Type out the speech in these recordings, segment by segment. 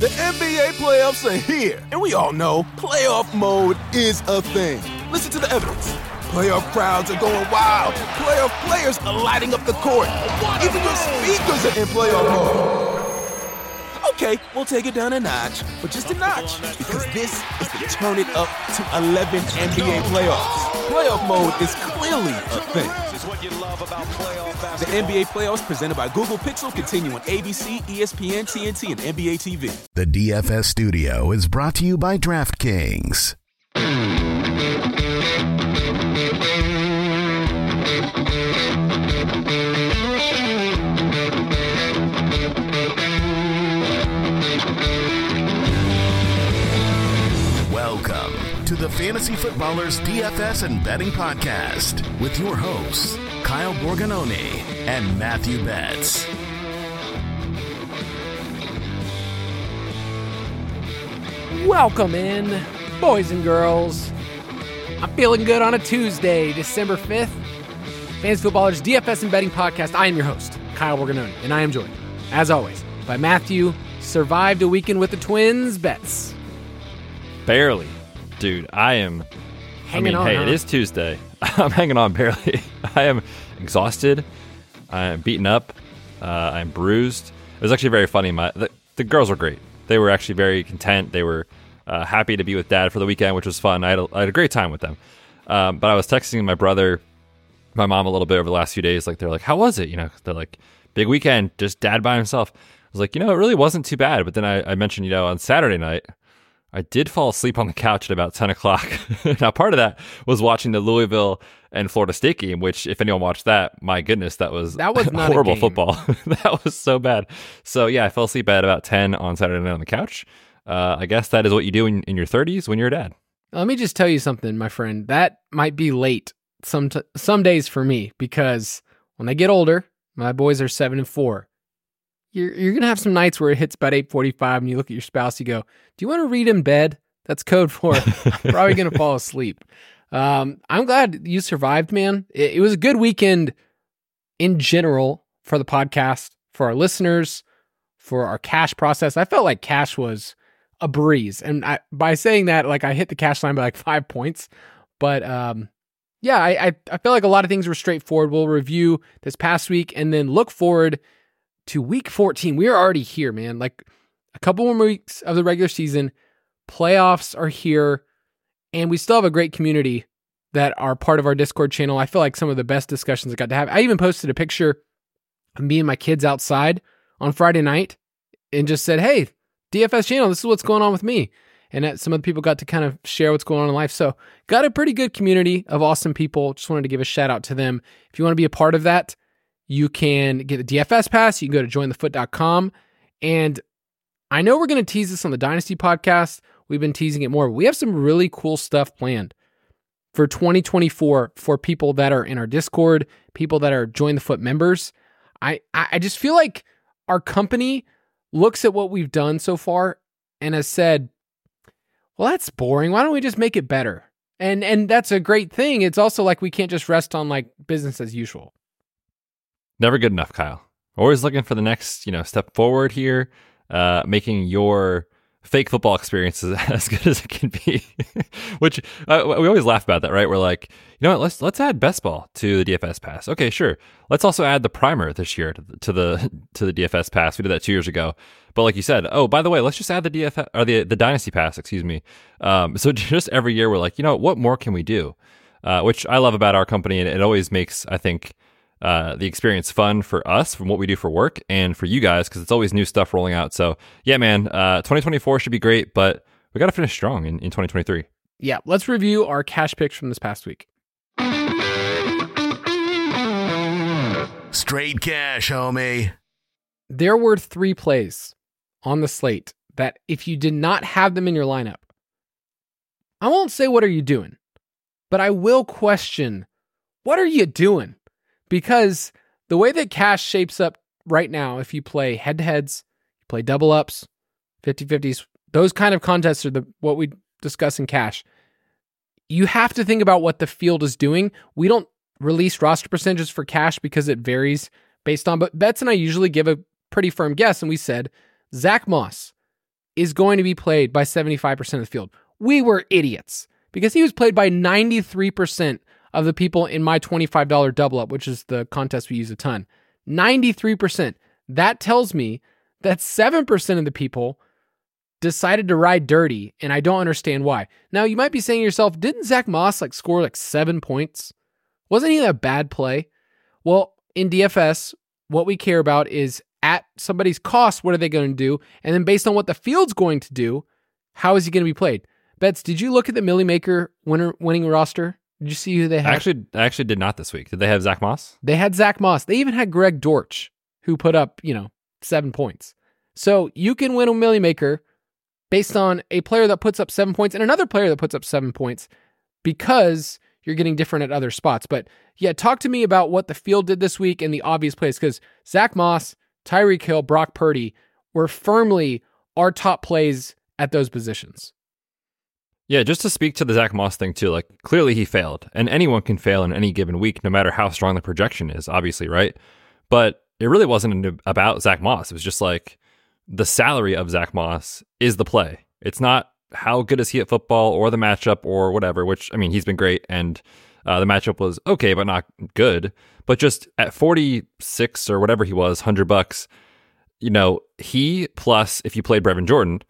The NBA playoffs are here, and we all know playoff mode is a thing. Listen to the evidence. Playoff crowds are going wild. Playoff players are lighting up the court. Even your speakers are in playoff mode. Okay, we'll take it down a notch, but just a notch, because this is the turn it up to 11 NBA playoffs. Playoff mode is clearly a thing. The NBA playoffs presented by Google Pixel continue on ABC, ESPN, TNT, and NBA TV. The DFS studio is brought to you by DraftKings. The Fantasy Footballers DFS and Betting Podcast with your hosts, Kyle Borgognoni and Matthew Betz. Welcome in, boys and girls. I'm feeling good on a Tuesday, December 5th. Fantasy Footballers DFS and Betting Podcast. I am your host, Kyle Borgognoni, and I am joined, as always, by Matthew. Survived a weekend with the twins, Betz. Barely. Dude, I am. Hanging I mean, on, hey, huh? it is Tuesday. I'm hanging on barely. I am exhausted. I'm beaten up. Uh, I'm bruised. It was actually very funny. My the, the girls were great. They were actually very content. They were uh, happy to be with dad for the weekend, which was fun. I had a, I had a great time with them. Um, but I was texting my brother, my mom a little bit over the last few days. Like they're like, "How was it?" You know, they're like, "Big weekend, just dad by himself." I was like, you know, it really wasn't too bad. But then I, I mentioned, you know, on Saturday night, I did fall asleep on the couch at about 10 o'clock. now, part of that was watching the Louisville and Florida State game, which, if anyone watched that, my goodness, that was That was horrible football. that was so bad. So, yeah, I fell asleep at about 10 on Saturday night on the couch. Uh, I guess that is what you do in, in your 30s when you're a dad. Let me just tell you something, my friend. That might be late some t- some days for me because when I get older, my boys are seven and four. You're you're gonna have some nights where it hits about eight forty five, and you look at your spouse, you go, "Do you want to read in bed?" That's code for I'm probably gonna fall asleep. Um, I'm glad you survived, man. It, it was a good weekend in general for the podcast, for our listeners, for our cash process. I felt like cash was a breeze. And I, by saying that, like I hit the cash line by like five points. But um, yeah, I, I I feel like a lot of things were straightforward. We'll review this past week and then look forward to week 14. We are already here, man. Like a couple more weeks of the regular season, playoffs are here, and we still have a great community that are part of our Discord channel. I feel like some of the best discussions I got to have. I even posted a picture of me and my kids outside on Friday night and just said, "Hey, DFS channel, this is what's going on with me." And that some of the people got to kind of share what's going on in life. So, got a pretty good community of awesome people. Just wanted to give a shout out to them. If you want to be a part of that, you can get the DFS pass. You can go to jointhefoot.com. And I know we're going to tease this on the Dynasty podcast. We've been teasing it more, we have some really cool stuff planned for 2024 for people that are in our Discord, people that are Join the Foot members. I I just feel like our company looks at what we've done so far and has said, well, that's boring. Why don't we just make it better? And and that's a great thing. It's also like we can't just rest on like business as usual. Never good enough, Kyle. Always looking for the next, you know, step forward here, uh, making your fake football experience as, as good as it can be. Which uh, we always laugh about that, right? We're like, you know what? Let's let's add best ball to the DFS pass. Okay, sure. Let's also add the primer this year to the to the, to the DFS pass. We did that two years ago. But like you said, oh by the way, let's just add the DFS or the the dynasty pass. Excuse me. Um, so just every year we're like, you know, what more can we do? Uh, which I love about our company, and it always makes I think uh, the experience fun for us from what we do for work and for you guys because it's always new stuff rolling out. So yeah, man, uh, 2024 should be great, but we got to finish strong in, in 2023. Yeah, let's review our cash picks from this past week. Straight cash, homie. There were three plays on the slate that if you did not have them in your lineup, I won't say what are you doing, but I will question what are you doing? Because the way that cash shapes up right now, if you play head to heads, you play double ups, 50 50s, those kind of contests are the what we discuss in cash. You have to think about what the field is doing. We don't release roster percentages for cash because it varies based on, but Betz and I usually give a pretty firm guess, and we said Zach Moss is going to be played by 75% of the field. We were idiots because he was played by 93% of the people in my $25 double up, which is the contest we use a ton. 93%. That tells me that 7% of the people decided to ride dirty, and I don't understand why. Now, you might be saying to yourself, didn't Zach Moss like score like seven points? Wasn't he a bad play? Well, in DFS, what we care about is at somebody's cost, what are they going to do? And then based on what the field's going to do, how is he going to be played? Betz, did you look at the Milly Maker winner winning roster? Did you see who they had? I actually, I actually did not this week. Did they have Zach Moss? They had Zach Moss. They even had Greg Dortch, who put up, you know, seven points. So you can win a Milly Maker based on a player that puts up seven points and another player that puts up seven points because you're getting different at other spots. But yeah, talk to me about what the field did this week and the obvious plays because Zach Moss, Tyreek Hill, Brock Purdy were firmly our top plays at those positions. Yeah, just to speak to the Zach Moss thing too, like clearly he failed, and anyone can fail in any given week, no matter how strong the projection is, obviously, right? But it really wasn't about Zach Moss. It was just like the salary of Zach Moss is the play. It's not how good is he at football or the matchup or whatever, which I mean, he's been great and uh, the matchup was okay, but not good. But just at 46 or whatever he was, 100 bucks, you know, he plus if you played Brevin Jordan,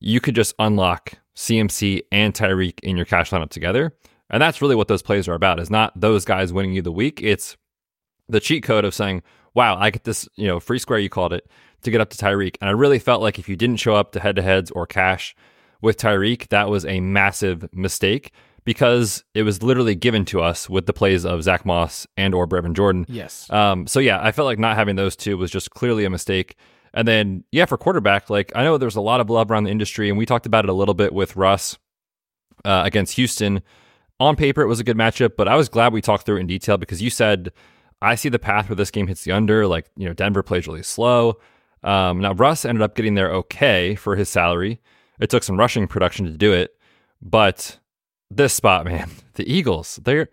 you could just unlock CMC and Tyreek in your cash lineup together. And that's really what those plays are about. Is not those guys winning you the week. It's the cheat code of saying, "Wow, I get this, you know, free square you called it to get up to Tyreek." And I really felt like if you didn't show up to head to heads or cash with Tyreek, that was a massive mistake because it was literally given to us with the plays of Zach Moss and or Brevin Jordan. Yes. Um, so yeah, I felt like not having those two was just clearly a mistake. And then, yeah, for quarterback, like I know there's a lot of love around the industry, and we talked about it a little bit with Russ uh, against Houston. On paper, it was a good matchup, but I was glad we talked through it in detail because you said, I see the path where this game hits the under. Like, you know, Denver plays really slow. Um, now, Russ ended up getting there okay for his salary. It took some rushing production to do it, but this spot, man, the Eagles, they're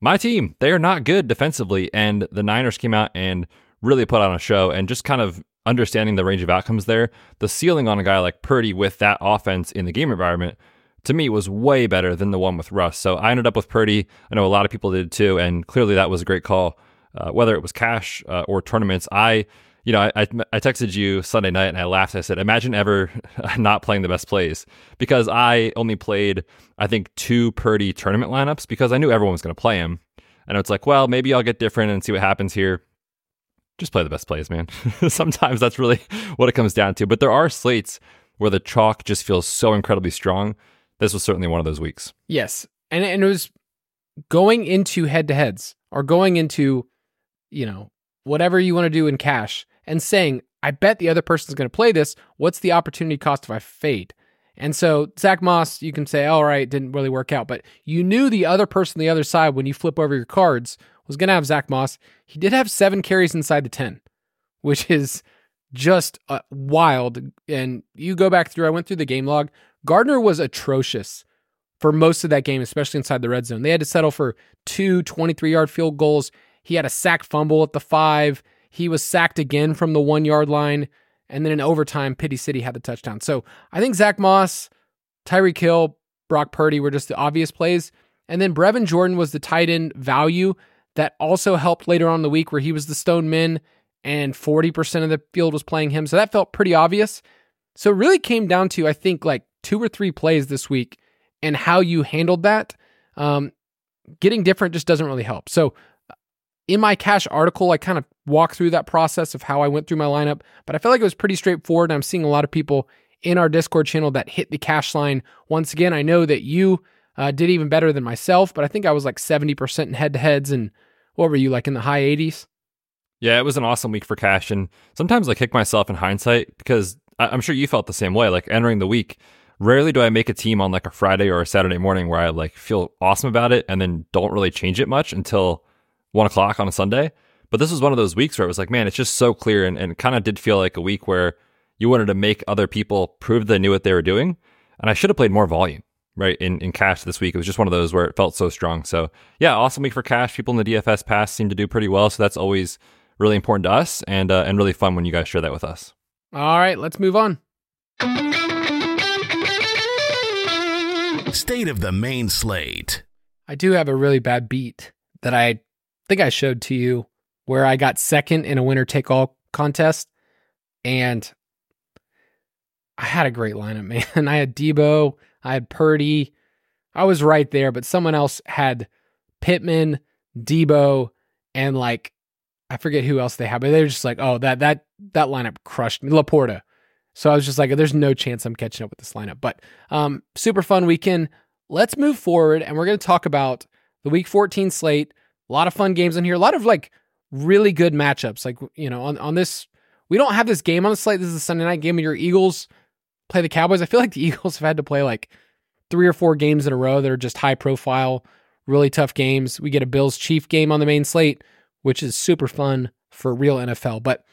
my team. They are not good defensively, and the Niners came out and really put on a show and just kind of understanding the range of outcomes there, the ceiling on a guy like Purdy with that offense in the game environment to me was way better than the one with Russ. So I ended up with Purdy. I know a lot of people did too, and clearly that was a great call. Uh, whether it was cash uh, or tournaments, I, you know, I, I, I texted you Sunday night and I laughed. I said, "Imagine ever not playing the best plays," because I only played, I think, two Purdy tournament lineups because I knew everyone was going to play him, and it's like, well, maybe I'll get different and see what happens here just play the best plays, man. Sometimes that's really what it comes down to. But there are slates where the chalk just feels so incredibly strong. This was certainly one of those weeks. Yes. And, and it was going into head to heads or going into, you know, whatever you want to do in cash and saying, I bet the other person's going to play this. What's the opportunity cost if I fade? And so Zach Moss, you can say, all right, didn't really work out, but you knew the other person on the other side when you flip over your cards was going to have Zach Moss. He did have seven carries inside the 10, which is just uh, wild. And you go back through, I went through the game log. Gardner was atrocious for most of that game, especially inside the red zone. They had to settle for two 23 yard field goals. He had a sack fumble at the five. He was sacked again from the one yard line. And then in overtime, Pity City had the touchdown. So I think Zach Moss, Tyreek Hill, Brock Purdy were just the obvious plays. And then Brevin Jordan was the tight end value that also helped later on in the week where he was the stone min and 40% of the field was playing him. So that felt pretty obvious. So it really came down to, I think, like two or three plays this week and how you handled that. Um, getting different just doesn't really help. So in my cash article, I kind of walk through that process of how I went through my lineup, but I felt like it was pretty straightforward. I'm seeing a lot of people in our Discord channel that hit the cash line. Once again, I know that you uh, did even better than myself, but I think I was like 70% in head to heads. And what were you like in the high 80s? Yeah, it was an awesome week for cash. And sometimes I kick myself in hindsight because I- I'm sure you felt the same way. Like entering the week, rarely do I make a team on like a Friday or a Saturday morning where I like feel awesome about it and then don't really change it much until one o'clock on a Sunday. But this was one of those weeks where it was like, man, it's just so clear and, and kind of did feel like a week where you wanted to make other people prove they knew what they were doing. And I should have played more volume, right? In in cash this week. It was just one of those where it felt so strong. So yeah, awesome week for cash. People in the DFS pass seem to do pretty well. So that's always really important to us and uh, and really fun when you guys share that with us. All right, let's move on. State of the main slate. I do have a really bad beat that I think I showed to you where I got second in a winner take all contest. And I had a great lineup, man. I had Deebo, I had Purdy. I was right there, but someone else had Pittman, Deebo, and like I forget who else they had, but they were just like, oh, that that that lineup crushed me. LaPorta. So I was just like, there's no chance I'm catching up with this lineup. But um, super fun weekend. Let's move forward, and we're to talk about the Week 14 slate. A lot of fun games in here. A lot of like really good matchups. Like you know, on on this, we don't have this game on the slate. This is a Sunday night game. Of your Eagles play the Cowboys. I feel like the Eagles have had to play like three or four games in a row that are just high profile, really tough games. We get a Bills Chief game on the main slate, which is super fun for real NFL. But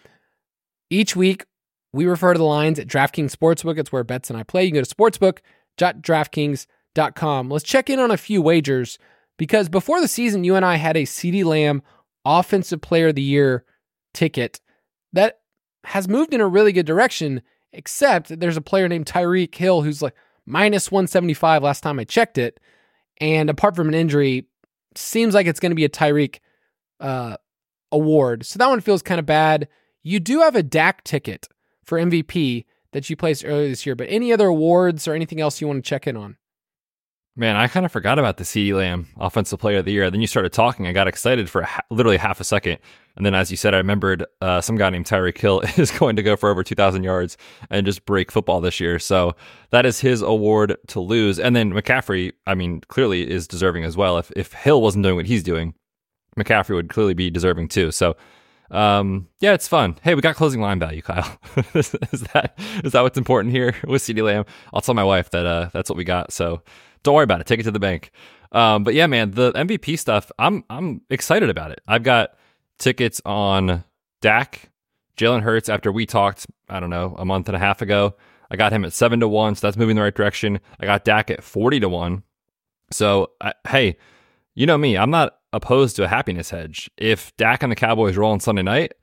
each week we refer to the lines at DraftKings Sportsbook. It's where Betz and I play. You can go to sportsbook.draftkings.com. Let's check in on a few wagers because before the season, you and I had a CeeDee Lamb Offensive Player of the Year ticket that has moved in a really good direction, except there's a player named Tyreek Hill who's like minus 175 last time I checked it. And apart from an injury, seems like it's going to be a Tyreek uh, award. So that one feels kind of bad. You do have a Dak ticket for MVP that you placed earlier this year, but any other awards or anything else you want to check in on? Man, I kind of forgot about the CeeDee Lamb Offensive Player of the Year. Then you started talking. I got excited for ha- literally half a second. And then, as you said, I remembered uh, some guy named Tyreek Hill is going to go for over 2,000 yards and just break football this year. So that is his award to lose. And then McCaffrey, I mean, clearly is deserving as well. If, if Hill wasn't doing what he's doing, McCaffrey would clearly be deserving too. So um, yeah, it's fun. Hey, we got closing line value, Kyle. is, is, that is that what's important here with CeeDee Lamb? I'll tell my wife that uh, that's what we got. So don't worry about it. Take it to the bank. Um, but yeah, man, the MVP stuff, I'm I'm excited about it. I've got tickets on Dak, Jalen Hurts. After we talked, I don't know, a month and a half ago, I got him at seven to one, so that's moving the right direction. I got Dak at forty to one. So I, hey, you know me, I'm not opposed to a happiness hedge. If Dak and the Cowboys roll on Sunday night,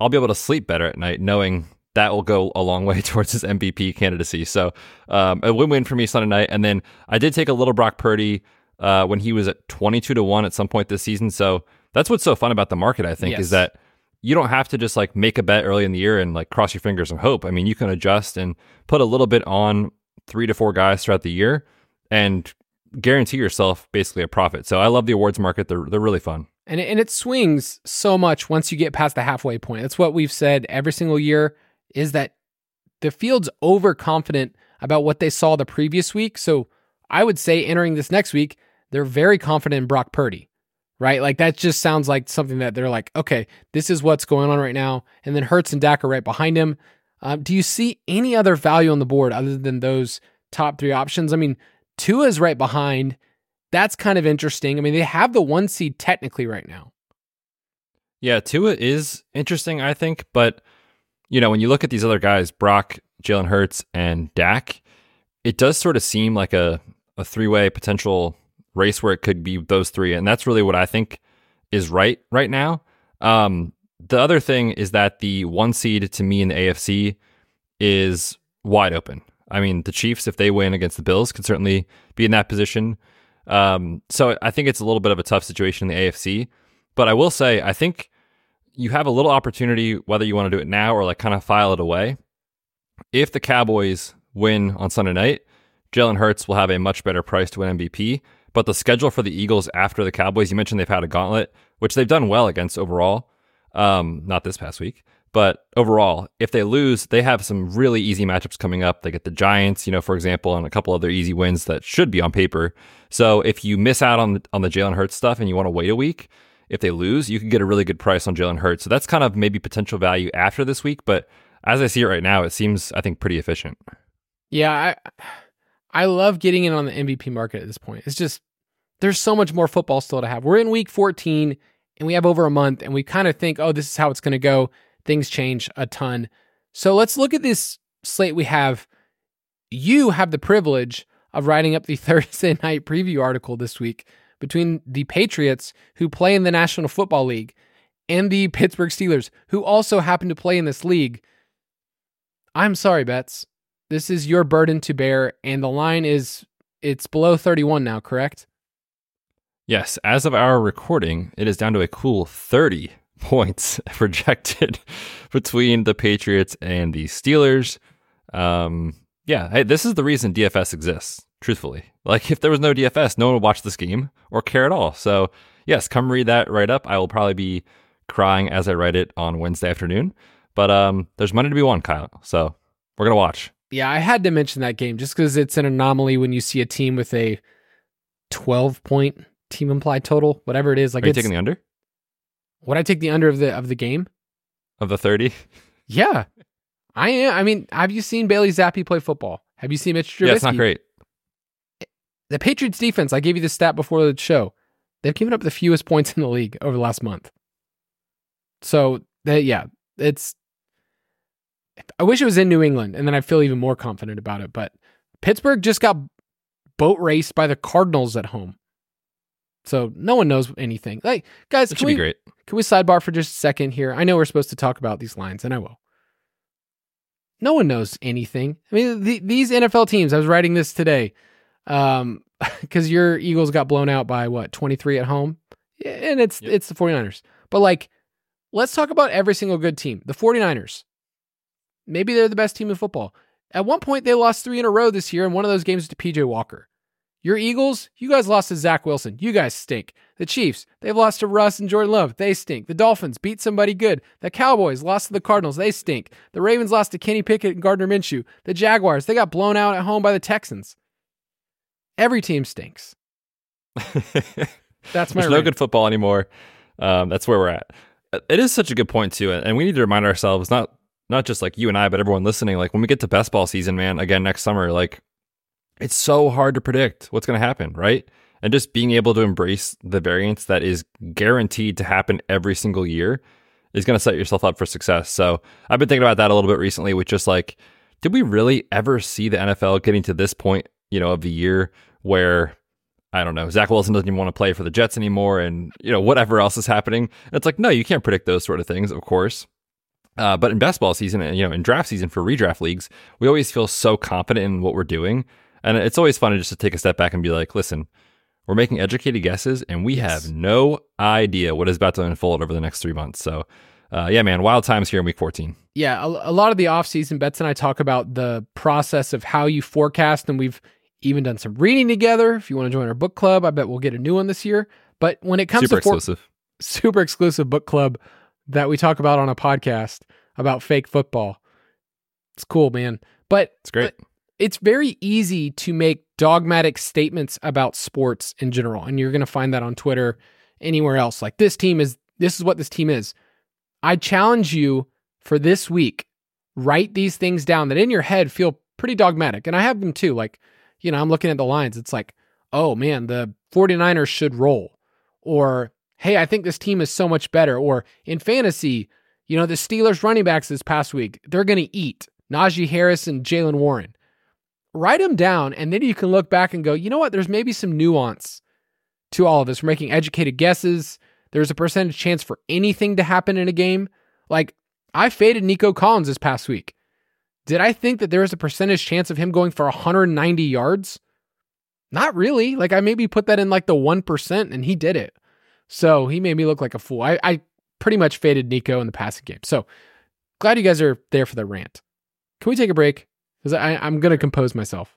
I'll be able to sleep better at night knowing that will go a long way towards his MVP candidacy. So um, a win-win for me Sunday night. And then I did take a little Brock Purdy uh, when he was at 22 to 1 at some point this season. So that's what's so fun about the market, I think, Yes. is that you don't have to just like make a bet early in the year and like cross your fingers and hope. I mean, you can adjust and put a little bit on three to four guys throughout the year and guarantee yourself basically a profit. So I love the awards market. They're they're really fun. And it, and it swings so much once you get past the halfway point. That's what we've said every single year is that the field's overconfident about what they saw the previous week. So I would say entering this next week, they're very confident in Brock Purdy, right? Like that just sounds like something that they're like, okay, this is what's going on right now. And then Hurts and Dak are right behind him. Um, do you see any other value on the board other than those top three options? I mean, Tua is right behind. That's kind of interesting. I mean, they have the one seed technically right now. Yeah, Tua is interesting, I think, but you know, when you look at these other guys, Brock, Jalen Hurts, and Dak, it does sort of seem like a, a three way potential race where it could be those three. And that's really what I think is right right now. Um, the other thing is that the one seed to me in the AFC is wide open. I mean, the Chiefs, if they win against the Bills, could certainly be in that position. Um, so I think it's a little bit of a tough situation in the AFC. But I will say, I think you have a little opportunity, whether you want to do it now or like kind of file it away. If the Cowboys win on Sunday night, Jalen Hurts will have a much better price to win MVP. But the schedule for the Eagles after the Cowboys, you mentioned they've had a gauntlet, which they've done well against overall. Um, not this past week, but overall, if they lose, they have some really easy matchups coming up. They get the Giants, you know, for example, and a couple other easy wins that should be on paper. So if you miss out on the, on the Jalen Hurts stuff and you want to wait a week, if they lose, you can get a really good price on Jalen Hurts. So that's kind of maybe potential value after this week, but as I see it right now, it seems I think pretty efficient. Yeah, I I love getting in on the MVP market at this point. It's just there's so much more football still to have. We're in week 14 and we have over a month and we kind of think, "Oh, this is how it's going to go." Things change a ton. So let's look at this slate we have. You have the privilege of writing up the Thursday night preview article this week between the Patriots, who play in the National Football League, and the Pittsburgh Steelers, who also happen to play in this league. I'm sorry, Betz. This is your burden to bear, and the line is it's below 31 now, correct? Yes, as of our recording, it is down to a cool 30 points projected between the Patriots and the Steelers. Um, yeah, hey, this is the reason DFS exists, truthfully. Like, if there was no DFS, no one would watch this game or care at all. So, yes, come read that right up. I will probably be crying as I write it on Wednesday afternoon. But um, there's money to be won, Kyle. So, we're going to watch. Yeah, I had to mention that game just because it's an anomaly when you see a team with a 12 point team implied total, whatever it is. Like, Are you taking the under? Would I take the under of the of the game? Of the 30? Yeah. I am. I mean, have you seen Bailey Zappe play football? Have you seen Mitch Trubisky? Yeah, it's not great. The Patriots defense, I gave you the stat before the show. They've given up the fewest points in the league over the last month. So, they, yeah, it's I wish it was in New England and then I feel even more confident about it, but Pittsburgh just got boat raced by the Cardinals at home. So no one knows anything. Like, guys, It can should we, be great. can we sidebar for just a second here? I know we're supposed to talk about these lines, and I will. No one knows anything. I mean, the, these NFL teams, I was writing this today, um, because your Eagles got blown out by what, 23 at home? And it's Yep. it's the 49ers. But like, let's talk about every single good team. The 49ers. Maybe they're the best team in football. At one point, they lost three in a row this year, and one of those games was to PJ Walker. Your Eagles, you guys lost to Zach Wilson. You guys stink. The Chiefs, they've lost to Russ and Jordan Love. They stink. The Dolphins beat somebody good. The Cowboys lost to the Cardinals. They stink. The Ravens lost to Kenny Pickett and Gardner Minshew. The Jaguars, they got blown out at home by the Texans. Every team stinks. That's my There's no good football anymore. Um, that's where we're at. It is such a good point too, and we need to remind ourselves not not just like you and I, but everyone listening. Like when we get to best ball season, man, again next summer, like it's so hard to predict what's going to happen, right? And just being able to embrace the variance that is guaranteed to happen every single year is going to set yourself up for success. So I've been thinking about that a little bit recently, with just like, did we really ever see the NFL getting to this point, you know, of the year where I don't know, Zach Wilson doesn't even want to play for the Jets anymore, and you know whatever else is happening. And it's like, no, you can't predict those sort of things, of course. Uh, but in basketball season, and you know, in draft season for redraft leagues, we always feel so confident in what we're doing, and it's always fun to just to take a step back and be like, listen, we're making educated guesses, and we Yes. have no idea what is about to unfold over the next three months. So, uh, yeah, man, wild times here in week 14. yeah, a, a lot of the offseason Betz and I talk about the process of how you forecast, and we've even done some reading together. If you want to join our book club, I bet we'll get a new one this year. But when it comes Super to for- exclusive. super exclusive book club that we talk about on a podcast about fake football, it's cool, man. But It's great. but it's very easy to make dogmatic statements about sports in general, and you're going to find that on Twitter, anywhere else. Like this team is this is what this team is. I challenge you for this week. Write these things down that in your head feel pretty dogmatic, and I have them too. Like, you know, I'm looking at the lines. It's like, oh man, the 49ers should roll, or hey, I think this team is so much better. Or in fantasy, you know, the Steelers running backs this past week, they're going to eat Najee Harris and Jaylen Warren. Write them down, and then you can look back and go, you know what? There's maybe some nuance to all of this. We're making educated guesses. There's a percentage chance for anything to happen in a game. Like, I faded Nico Collins this past week. Did I think that there was a percentage chance of him going for 190 yards? Not really. Like, I maybe put that in like the 1%, and he did it. So he made me look like a fool. I, I pretty much faded Nico in the passing game. So glad you guys are there for the rant. Can we take a break? Because I'm going to compose myself.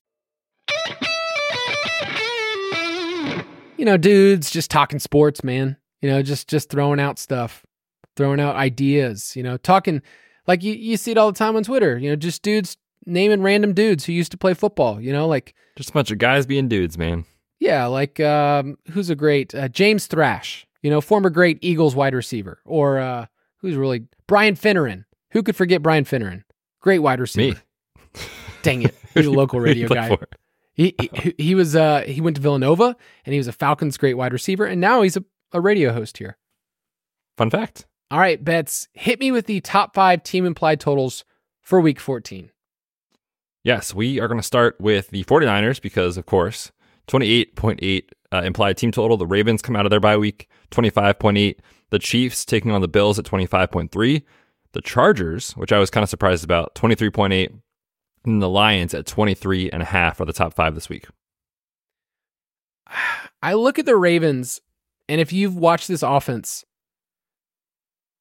You know, dudes just talking sports, man. You know, just just throwing out stuff, throwing out ideas. You know, talking like you you see it all the time on Twitter. You know, just dudes naming random dudes who used to play football. You know, like Just a bunch of guys being dudes, man. yeah, like um, who's a great uh, James Thrash. You know, former great Eagles wide receiver, or uh, who's really Brian Finneran. Who could forget Brian Finneran? Great wide receiver. Me. Dang it, he's a local Who did he radio guy. for? He, he he was uh he went to Villanova and he was a Falcons great wide receiver and now he's a, a radio host here. Fun fact. All right, Betz. Hit me with the top five team implied totals for week 14. Yes, we are going to start with the 49ers because, of course, 28.8 uh, implied team total. The Ravens come out of their bye week, 25.8. The Chiefs taking on the Bills at 25.3. The Chargers, which I was kind of surprised about, 23.8. And the Lions at 23 and a half are the top five this week. I look at the Ravens, and if you've watched this offense,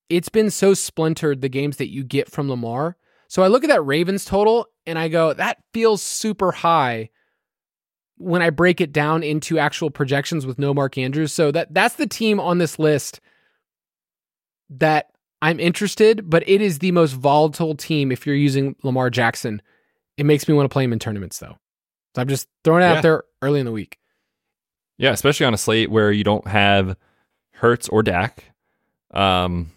it's been so splintered the games that you get from Lamar. So I look at that Ravens total and I go, that feels super high when I break it down into actual projections with no Mark Andrews. So that that's the team on this list that I'm interested, but it is the most volatile team if you're using Lamar Jackson. It makes me want to play him in tournaments though. So I'm just throwing it Yeah. out there early in the week. Yeah, especially on a slate where you don't have Hurts or Dak. Um,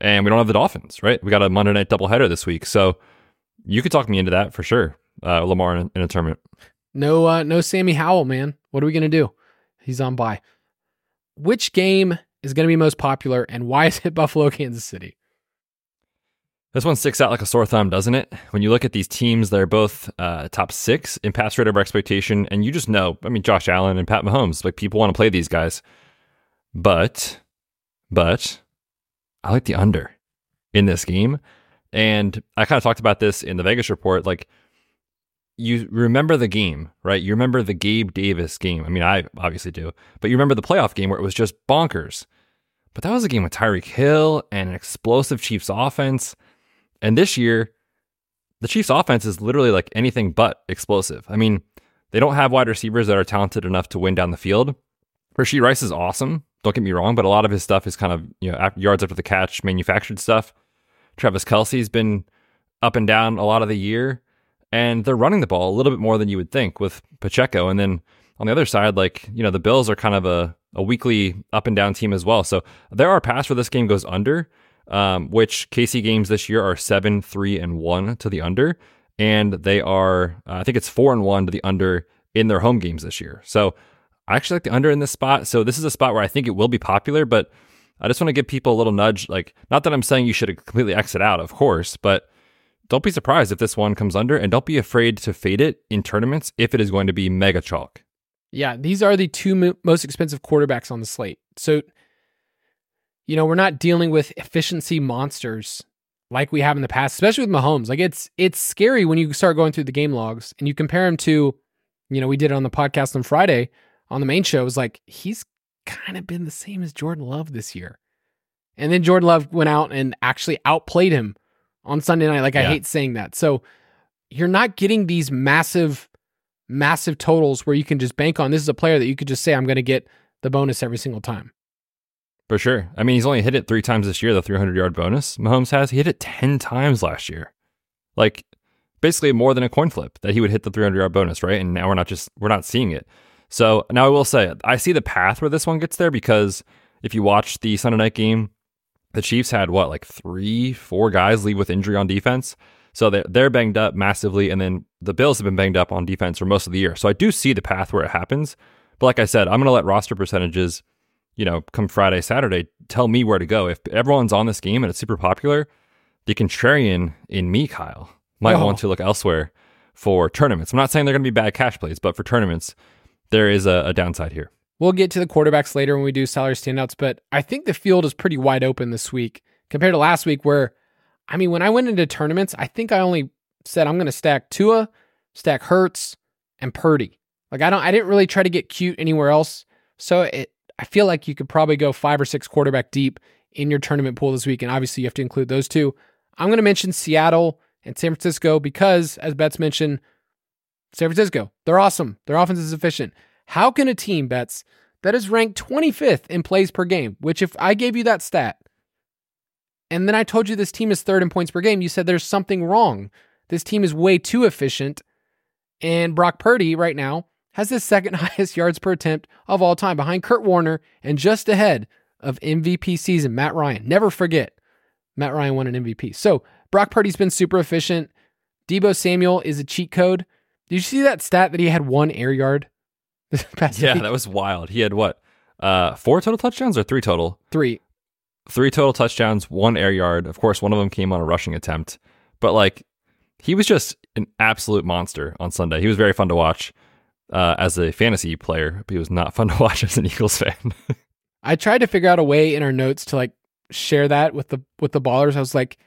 and we don't have the Dolphins, right? We got a Monday night doubleheader this week. So you could talk me into that for sure. Uh, Lamar in, in a tournament. No, uh, no Sammy Howell, man. What are we gonna do? He's on bye. Which game is gonna be most popular, and why is it Buffalo, Kansas City? This one sticks out like a sore thumb, doesn't it? When you look at these teams, they're both uh, top six in pass rate over expectation, and you just know. I mean, Josh Allen and Pat Mahomes, like people want to play these guys, but, but, I like the under in this game, and I kind of talked about this in the Vegas report. Like, you remember the game, right? You remember the Gabe Davis game. I mean, I obviously do, but you remember the playoff game where it was just bonkers. But that was a game with Tyreek Hill and an explosive Chiefs offense. And this year, the Chiefs offense is literally like anything but explosive. I mean, they don't have wide receivers that are talented enough to win down the field. Rashee Rice is awesome. Don't get me wrong, but a lot of his stuff is kind of, you know, yards after the catch, manufactured stuff. Travis Kelce's been up and down a lot of the year, and they're running the ball a little bit more than you would think with Pacheco. And then on the other side, like, you know, the Bills are kind of a, a weekly up and down team as well. So there are paths where this game goes under, um, which KC games this year are seven, three, and one to the under. And they are, uh, I think it's four and one to the under in their home games this year. So I actually like the under in this spot. So this is a spot where I think it will be popular, but I just want to give people a little nudge. Like, not that I'm saying you should completely exit out, of course, but don't be surprised if this one comes under and don't be afraid to fade it in tournaments if it is going to be mega chalk. Yeah, these are the two mo- most expensive quarterbacks on the slate. So, you know, we're not dealing with efficiency monsters like we have in the past, especially with Mahomes. Like it's it's scary when you start going through the game logs and you compare him to, you know, we did it on the podcast on Friday on the main show. It was like he's kind of been the same as Jordan Love this year. And then Jordan Love went out and actually outplayed him on Sunday night. Like I Yeah. hate saying that. So you're not getting these massive, massive totals where you can just bank on this is a player that you could just say, I'm going to get the bonus every single time. For sure. I mean, he's only hit it three times this year, the 300 yard bonus Mahomes has. He hit it 10 times last year. Like, basically more than a coin flip that he would hit the 300 yard bonus, right? And now we're not just, we're not seeing it. So now I will say, I see the path where this one gets there because if you watch the Sunday night game, the Chiefs had what, like three, four guys leave with injury on defense. So they're, they're banged up massively. And then the Bills have been banged up on defense for most of the year. So I do see the path where it happens. But like I said, I'm going to let roster percentages you know, come Friday, Saturday, tell me where to go. If everyone's on this game and it's super popular, the contrarian in me, Kyle, might Oh. want to look elsewhere for tournaments. I'm not saying they're going to be bad cash plays, but for tournaments, there is a, a downside here. We'll get to the quarterbacks later when we do salary standouts, but I think the field is pretty wide open this week compared to last week, where, I mean, when I went into tournaments, I think I only said I'm going to stack Tua, stack Hurts, and Purdy. Like I don't, I didn't really try to get cute anywhere else. So it, I feel like you could probably go five or six quarterback deep in your tournament pool this week, and obviously you have to include those two. I'm going to mention Seattle and San Francisco because, as Betz mentioned, San Francisco, they're awesome. Their offense is efficient. How can a team, Betz, that is ranked 25th in plays per game, which if I gave you that stat, and then I told you this team is third in points per game, you said there's something wrong. This team is way too efficient. And Brock Purdy right now has the second highest yards per attempt of all time behind Kurt Warner and just ahead of MVP season, Matt Ryan. Never forget, Matt Ryan won an MVP. So Brock Purdy's been super efficient. Deebo Samuel is a cheat code. Did you see that stat that he had one air yard? Yeah, week? that was wild. He had what? Uh, four total touchdowns or three total? three. Three total touchdowns, one air yard. Of course, one of them came on a rushing attempt. But like, he was just an absolute monster on Sunday. He was very fun to watch uh, as a fantasy player, but he was not fun to watch as an Eagles fan. I tried to figure out a way in our notes to like share that with the with the ballers. I was like,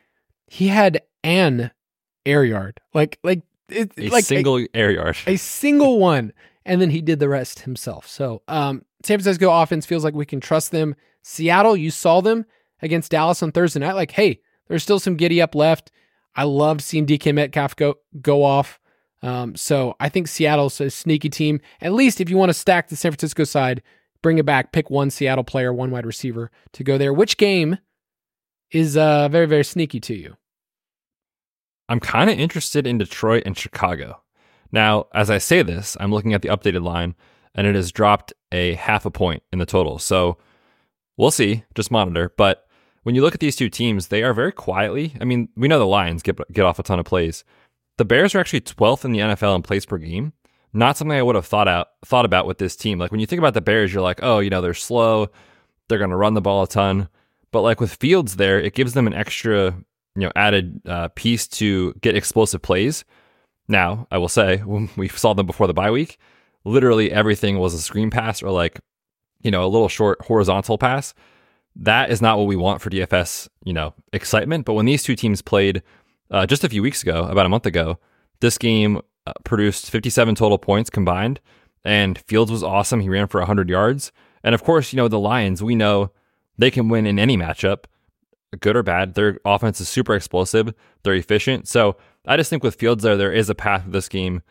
he had an air yard, like like it, a like single air yard. a, single one, and then he did the rest himself. So, um, San Francisco offense feels like we can trust them. Seattle, you saw them against Dallas on Thursday night. Like, hey, there's still some giddy up left. I loved seeing DK Metcalf go go off. Um, so I think Seattle's a sneaky team. At least if you want to stack the San Francisco side, bring it back. Pick one Seattle player, one wide receiver to go there. Which game is uh, very very sneaky to you? I'm kind of interested in Detroit and Chicago. Now, as I say this, I'm looking at the updated line and it has dropped a half a point in the total. So we'll see, just monitor. But when you look at these two teams, they are very quietly. I mean, we know the Lions get, get off a ton of plays. The Bears are actually 12th in the NFL in plays per game. Not something I would have thought out thought about with this team. Like when you think about the Bears, you're like, oh, you know, they're slow, they're going to run the ball a ton. But like with Fields there, it gives them an extra, you know, added uh, piece to get explosive plays. Now, I will say, when we saw them before the bye week, literally everything was a screen pass or like, you know, a little short horizontal pass. That is not what we want for DFS, you know, excitement. But when these two teams played uh, just a few weeks ago, about a month ago, this game uh, produced 57 total points combined, and Fields was awesome. He ran for 100 yards. And of course, you know, the Lions, we know they can win in any matchup, good or bad. Their offense is super explosive, they're efficient. So I just think with Fields there, there is a path this game,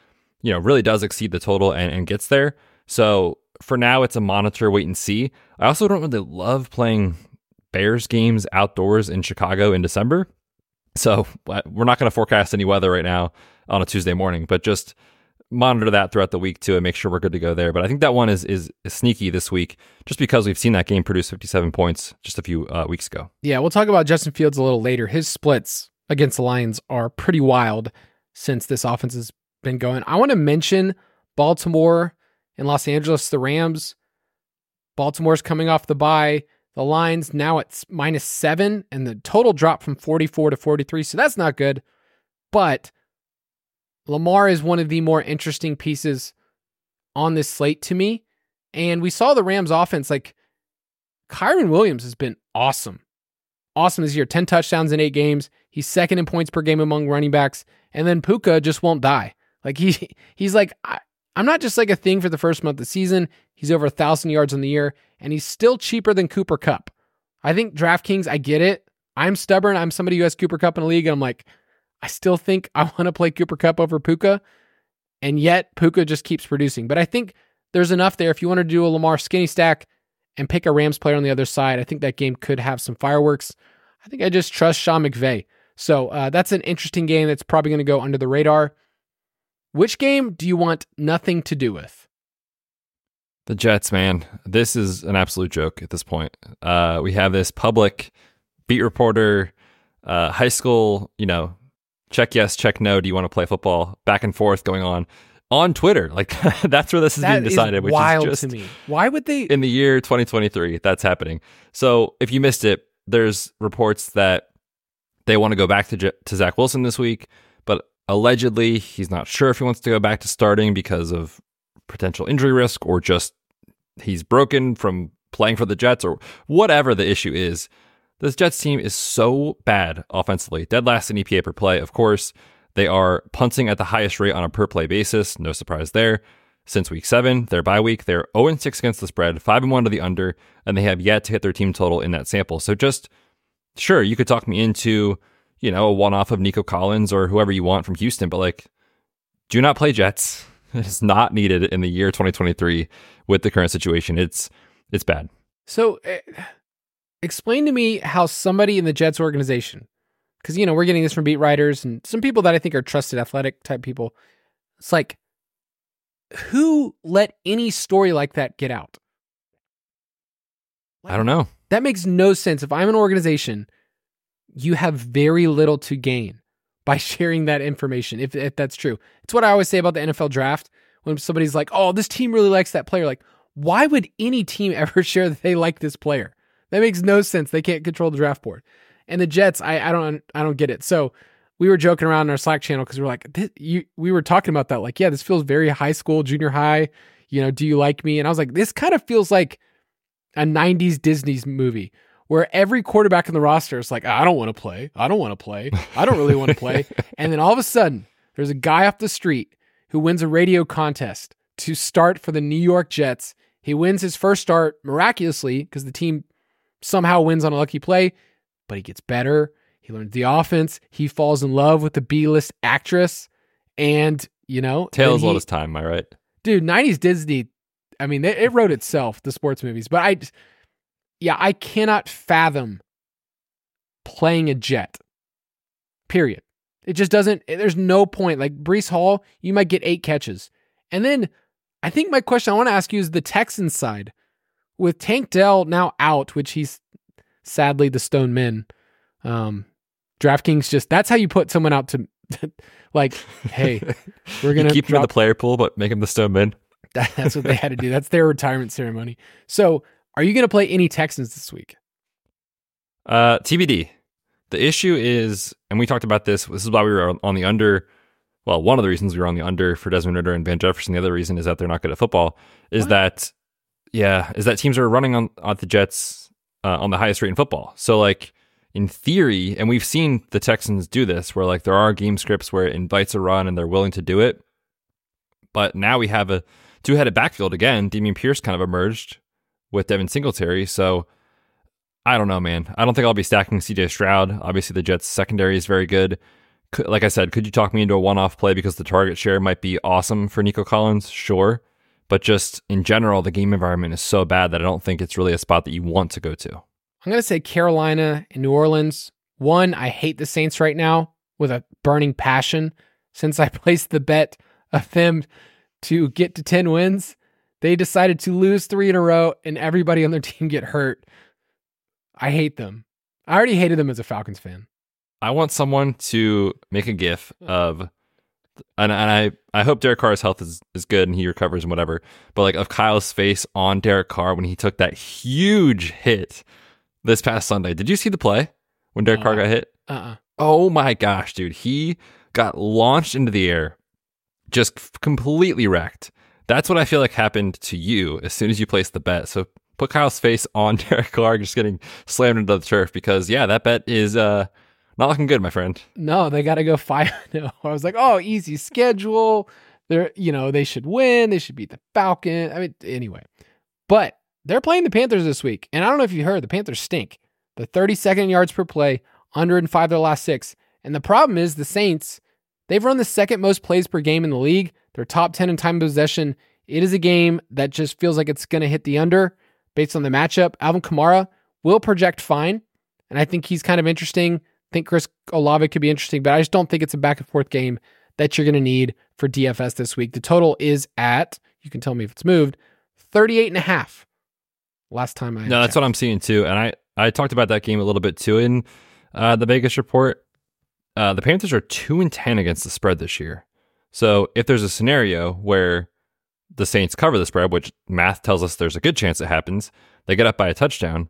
you know, really does exceed the total and, and gets there. So for now, it's a monitor, wait and see. I also don't really love playing Bears games outdoors in Chicago in December. So uh, we're not going to forecast any weather right now on a Tuesday morning, but just monitor that throughout the week too and make sure we're good to go there. But I think that one is is, is sneaky this week just because we've seen that game produce 57 points just a few uh, weeks ago. Yeah, we'll talk about Justin Fields a little later. His splits against the Lions are pretty wild since this offense has been going. I want to mention Baltimore and Los Angeles, the Rams. Baltimore's coming off the bye. The lines now it's minus seven, and the total dropped from 44 to 43. So that's not good. But Lamar is one of the more interesting pieces on this slate to me. And we saw the Rams offense like Kyren Williams has been awesome. Awesome this year. 10 touchdowns in eight games. He's second in points per game among running backs. And then Puka just won't die. Like he he's like, I, I'm not just like a thing for the first month of the season. He's over a thousand yards on the year, and he's still cheaper than Cooper Kupp. I think DraftKings, I get it. I'm stubborn. I'm somebody who has Cooper Kupp in a league, and I'm like, I still think I want to play Cooper Kupp over Puka. And yet Puka just keeps producing. But I think there's enough there. If you want to do a Lamar skinny stack and pick a Rams player on the other side, I think that game could have some fireworks. I think I just trust Sean McVay. So uh, that's an interesting game that's probably going to go under the radar. Which game do you want nothing to do with? The Jets, man, this is an absolute joke at this point. Uh, we have this public beat reporter, uh, high school, you know, check yes, check no. Do you want to play football? Back and forth going on. on Twitter. Like that's where this is That being is decided, which wild is just to me. Why would they? in the year 2023 that's happening. So if you missed it, there's reports that they want to go back to J- to Zach Wilson this week, allegedly he's not sure if he wants to go back to starting because of potential injury risk or just he's broken from playing for the Jets or whatever the issue is. This Jets team is so bad offensively, dead last in EPA per play. Of course, they are punting at the highest rate on a per play basis. No surprise there. Since week seven, their bye week, they're 0 6 against the spread, 5 and 1 to the under, and they have yet to hit their team total in that sample. So just sure, you could talk me into, you know, a one off of Nico Collins or whoever you want from Houston, but like, do not play Jets. It is not needed in the year 2023 with the current situation. It's it's bad. So, uh, explain to me how somebody in the Jets organization, because you know we're getting this from beat writers and some people that I think are trusted athletic type people. It's like, who let any story like that get out? I don't know. That makes no sense. If I'm an organization, you have very little to gain by sharing that information, if, if that's true. It's what I always say about the NFL draft. When somebody's like, oh, this team really likes that player, like, why would any team ever share that they like this player? That makes no sense. They can't control the draft board. And the Jets, I, I don't I don't get it. So we were joking around in our Slack channel because we are like, you, we were talking about that. Like, yeah, this feels very high school, junior high. You know, do you like me? And I was like, this kind of feels like a 90s Disney's movie where every quarterback in the roster is like, I don't want to play. I don't want to play. I don't really want to play. and then all of a sudden, there's a guy off the street who wins a radio contest to start for the New York Jets. He wins his first start miraculously because the team somehow wins on a lucky play, but he gets better. He learns the offense. He falls in love with the B list actress. And, you know, Tale then as old he- as time, am I right? dude 90s disney i mean it, it wrote itself the sports movies but i just- yeah i cannot fathom playing a jet. Period. It just doesn't there's no point. Like Breece Hall you might get eight catches. And then i think my question i want to ask you is the texans side. With tank dell now out which he's sadly the stone men um draftkings just that's how you put someone out to like hey we're gonna keep him in the player pool, but make him the stone that- That's what they had to do. That's their retirement ceremony. So, are you going to play any Texans this week? Uh, TBD. The issue is, and we talked about this. This is why we were on the under. Well, one of the reasons we were on the under for Desmond Ridder and Van Jefferson. The other reason is that they're not good at football. Is What? that, yeah, is that teams are running on on the Jets uh, on the highest rate in football. So like in theory, and we've seen the Texans do this, where like there are game scripts where it invites a run and they're willing to do it. But now we have a two headed backfield again. Dameon Pierce kind of emerged with Devin Singletary. So I don't know, man. I don't think I'll be stacking CJ Stroud. Obviously, the Jets' secondary is very good. Like I said, could you talk me into a one off play because the target share might be awesome for Nico Collins? Sure. But just in general, the game environment is so bad that I don't think it's really a spot that you want to go to. I'm going to say Carolina and New Orleans. One, I hate the Saints right now with a burning passion. Since I placed the bet of them to get to 10 wins, they decided to lose three in a row and everybody on their team get hurt. I hate them. I already hated them as a Falcons fan. I want someone to make a GIF of, and, and I, I hope Derek Carr's health is, is good and he recovers and whatever, but like of Kyle's face on Derek Carr when he took that huge hit this past Sunday. Did you see the play when Derek Carr Uh, got hit? Uh-uh. Oh my gosh, dude. He got launched into the air, just completely wrecked. That's what I feel like happened to you as soon as you placed the bet. So put Kyle's face on Derek Carr just getting slammed into the turf because, yeah, that bet is uh, not looking good, my friend. No, they got to go five. No, I was like, oh, easy schedule. They're, you know, they should win. They should beat the Falcon. I mean, anyway, but they're playing the Panthers this week, and I don't know if you heard, the Panthers stink. The 32nd yards per play, 105 their last six, and the problem is the Saints. They've run the second most plays per game in the league. They're top 10 in time of possession. It is a game that just feels like it's going to hit the under based on the matchup. Alvin Kamara will project fine, and I think he's kind of interesting. I think Chris Olave could be interesting, but I just don't think it's a back and forth game that you're going to need for DFS this week. The total is at, you can tell me if it's moved, 38 and a half. Last time I No, that's what I'm seeing too. And I, I talked about that game a little bit too in uh, the Vegas report. Uh, the Panthers are 2 and 10 against the spread this year. So if there's a scenario where the Saints cover the spread, which math tells us there's a good chance it happens, they get up by a touchdown.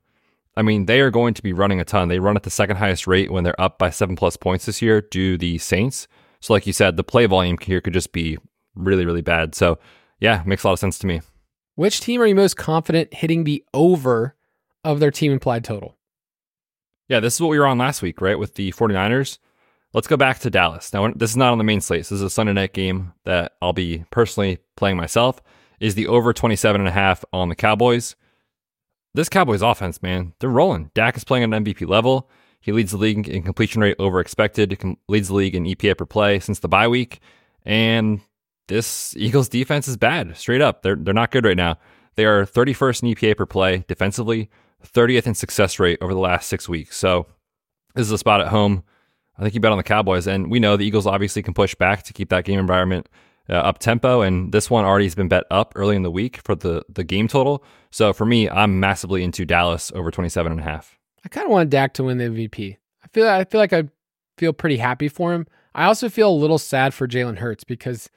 I mean, they are going to be running a ton. They run at the second highest rate when they're up by seven plus points this year, do the Saints. So, like you said, the play volume here could just be really, really bad. So, yeah, makes a lot of sense to me. Which team are you most confident hitting the over of their team implied total? Yeah, this is what we were on last week, right? With the 49ers. Let's go back to Dallas. Now, this is not on the main slate. This is a Sunday night game that I'll be personally playing myself. Is the over 27 and a half on the Cowboys? This Cowboys offense, man, they're rolling. Dak is playing at an MVP level. He leads the league in completion rate over expected, leads the league in EPA per play since the bye week. And this Eagles defense is bad, straight up. They're, they're not good right now. They are 31st in EPA per play defensively, 30th in success rate over the last six weeks. So this is a spot at home. I think you bet on the Cowboys. And we know the Eagles obviously can push back to keep that game environment uh, up tempo. And this one already has been bet up early in the week for the, the game total. So for me, I'm massively into Dallas over 27 and a half. I kind of want Dak to win the MVP. I feel I feel like I feel pretty happy for him. I also feel a little sad for Jalen Hurts because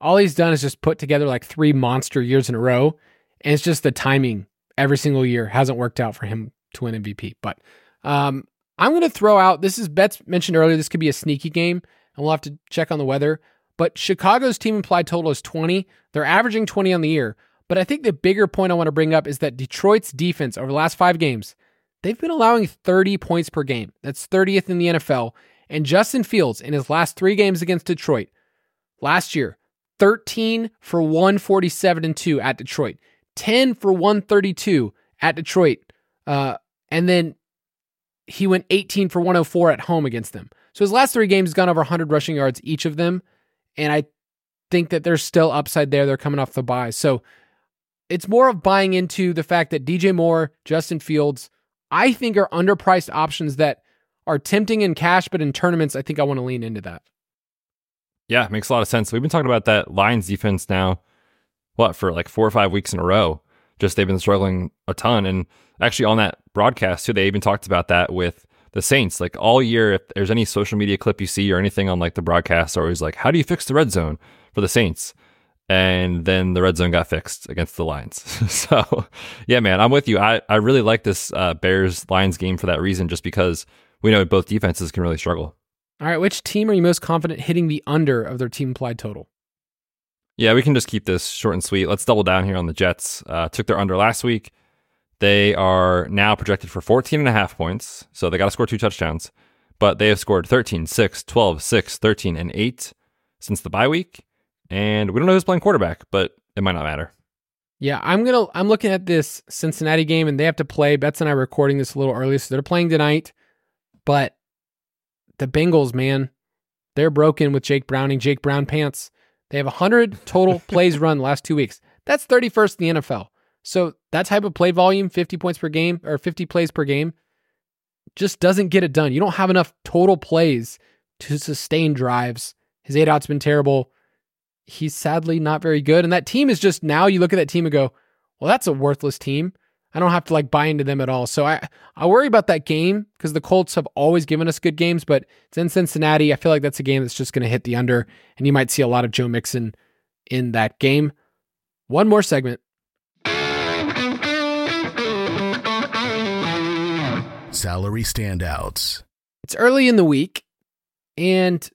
all he's done is just put together like three monster years in a row, and it's just the timing every single year hasn't worked out for him to win MVP. But um, I'm going to throw out this is Betz mentioned earlier. This could be a sneaky game, and we'll have to check on the weather. But Chicago's team implied total is 20. They're averaging 20 on the year. But I think the bigger point I want to bring up is that Detroit's defense over the last five games, they've been allowing 30 points per game. That's 30th in the NFL. And Justin Fields, in his last three games against Detroit, last year, 13 for 147 and 2 at Detroit, 10 for 132 at Detroit. Uh, and then he went 18 for 104 at home against them. So his last three games has gone over 100 rushing yards each of them. And I think that there's still upside there. They're coming off the bye. So it's more of buying into the fact that DJ Moore, Justin Fields, I think are underpriced options that are tempting in cash, but in tournaments, I think I want to lean into that. Yeah, makes a lot of sense. We've been talking about that Lions defense now, what, for like four or five weeks in a row. Just they've been struggling a ton. And actually, on that broadcast, too, they even talked about that with the Saints. Like all year, if there's any social media clip you see or anything on like the broadcast, are always like, how do you fix the red zone for the Saints? And then the red zone got fixed against the Lions. so, yeah, man, I'm with you. I, I really like this uh, Bears Lions game for that reason, just because we know both defenses can really struggle. All right, which team are you most confident hitting the under of their team implied total? Yeah, we can just keep this short and sweet. Let's double down here on the Jets. Uh, took their under last week. They are now projected for 14 and a half points, so they got to score two touchdowns. But they have scored 13, 6, 12, 6, 13, and 8 since the bye week. And we don't know who's playing quarterback, but it might not matter. Yeah, I'm gonna I'm looking at this Cincinnati game and they have to play. Betz and I are recording this a little early, so they're playing tonight. But the Bengals, man, they're broken with Jake Browning, Jake Brown pants. They have 100 total plays run the last two weeks. That's 31st in the NFL. So that type of play volume, 50 points per game or 50 plays per game, just doesn't get it done. You don't have enough total plays to sustain drives. His eight out's been terrible. He's sadly not very good. And that team is just now you look at that team and go, well, that's a worthless team. I don't have to like buy into them at all. So I I worry about that game because the Colts have always given us good games, but it's in Cincinnati. I feel like that's a game that's just going to hit the under, and you might see a lot of Joe Mixon in that game. One more segment. Salary standouts. It's early in the week, and